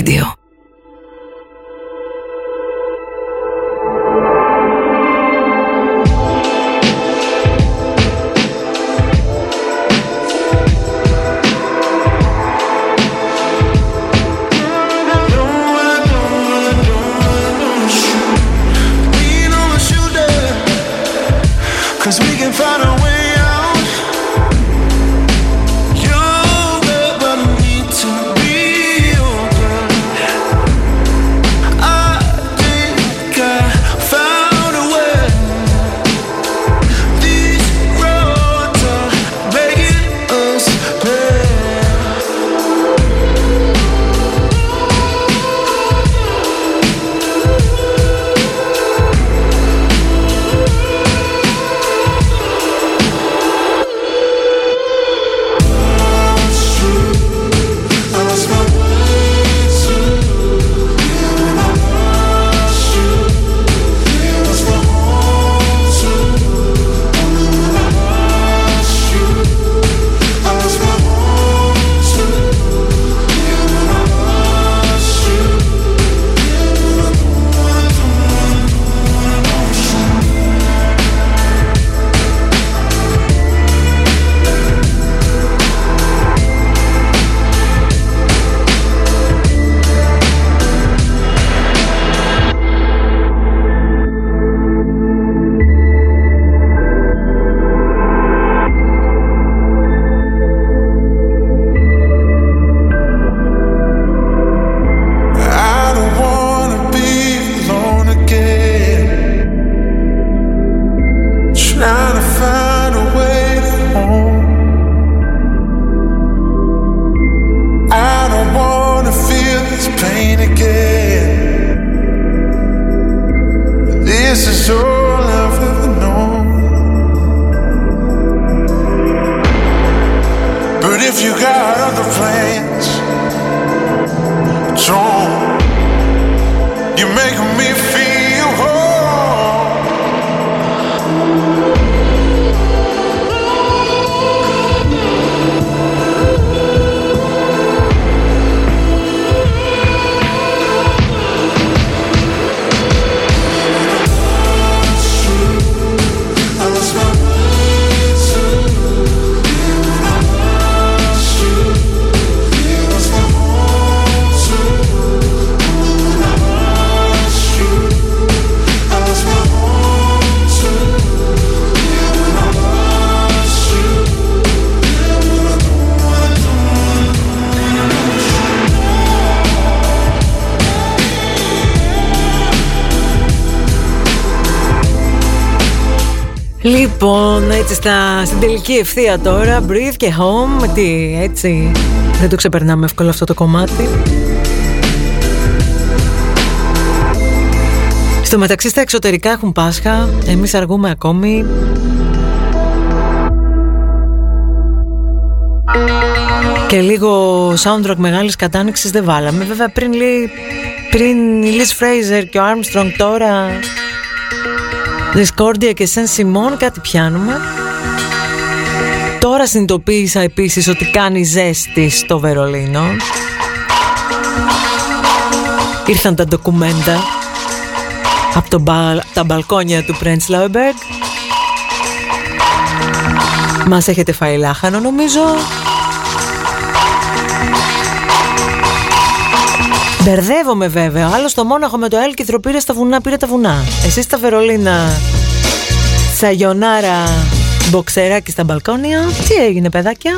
S6: Radio. Στα, στην τελική ευθεία τώρα, breathe και home, τι έτσι, δεν το ξεπερνάμε εύκολα αυτό το κομμάτι. Στο μεταξύ στα εξωτερικά έχουν Πάσχα, εμείς αργούμε ακόμη. Και λίγο soundtrack μεγάλης κατάνοιξης δεν βάλαμε. Βέβαια πριν, πριν η Liz Fraser και ο Armstrong τώρα Discordia και Σεν Σιμών κάτι πιάνουμε Τώρα συνειδητοποίησα επίσης ότι κάνει ζέστη στο Βερολίνο Ήρθαν τα ντοκουμέντα από το τα μπαλκόνια του Πρέντς Λάουμπεργκ Μας έχετε φάει λάχανο νομίζω Μπερδεύομαι βέβαια. Άλλο στο Μόναχο με το Έλκυθρο πήρε στα βουνά, πήρε τα βουνά. Εσύ στα Βερολίνα. Σαγιονάρα μποξεράκι στα μπαλκόνια. Τι έγινε, παιδάκια;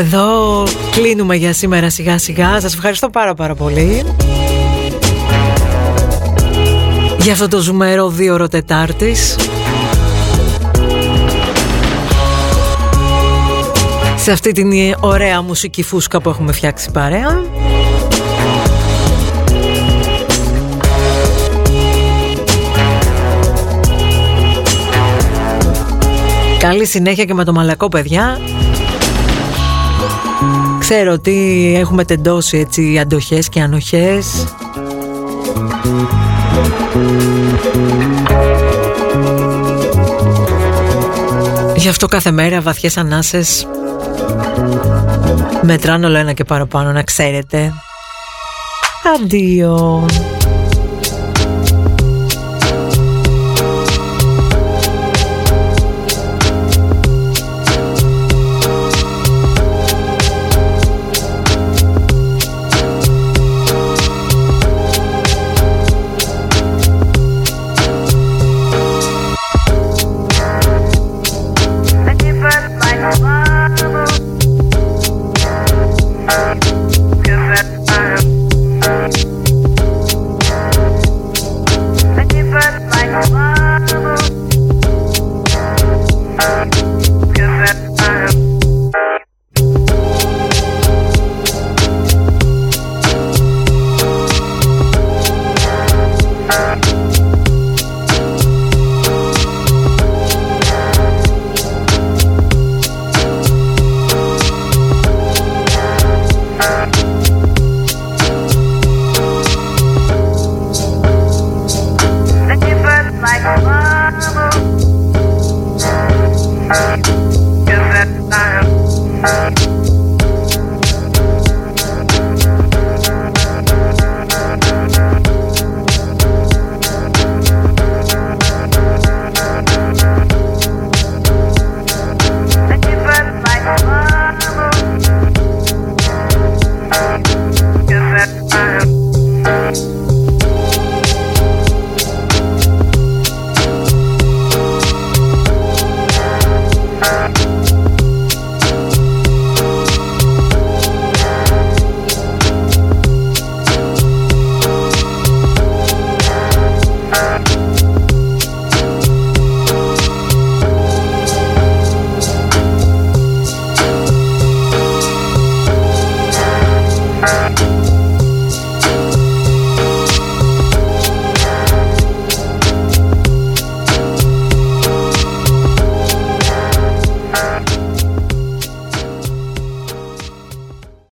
S3: Εδώ κλείνουμε για σήμερα σιγά σιγά. Σας ευχαριστώ πάρα πάρα πολύ. Για αυτό το ζουμερό δύο ώρο Τετάρτης. Σε αυτή την ωραία μουσική φούσκα που έχουμε φτιάξει παρέα. Καλή συνέχεια και με το μαλακό παιδιά Ξέρω ότι έχουμε τεντώσει έτσι αντοχές και ανοχές. Γι' αυτό κάθε μέρα βαθιές ανάσες. Μετράνε όλο ένα και παραπάνω να ξέρετε. Αντίο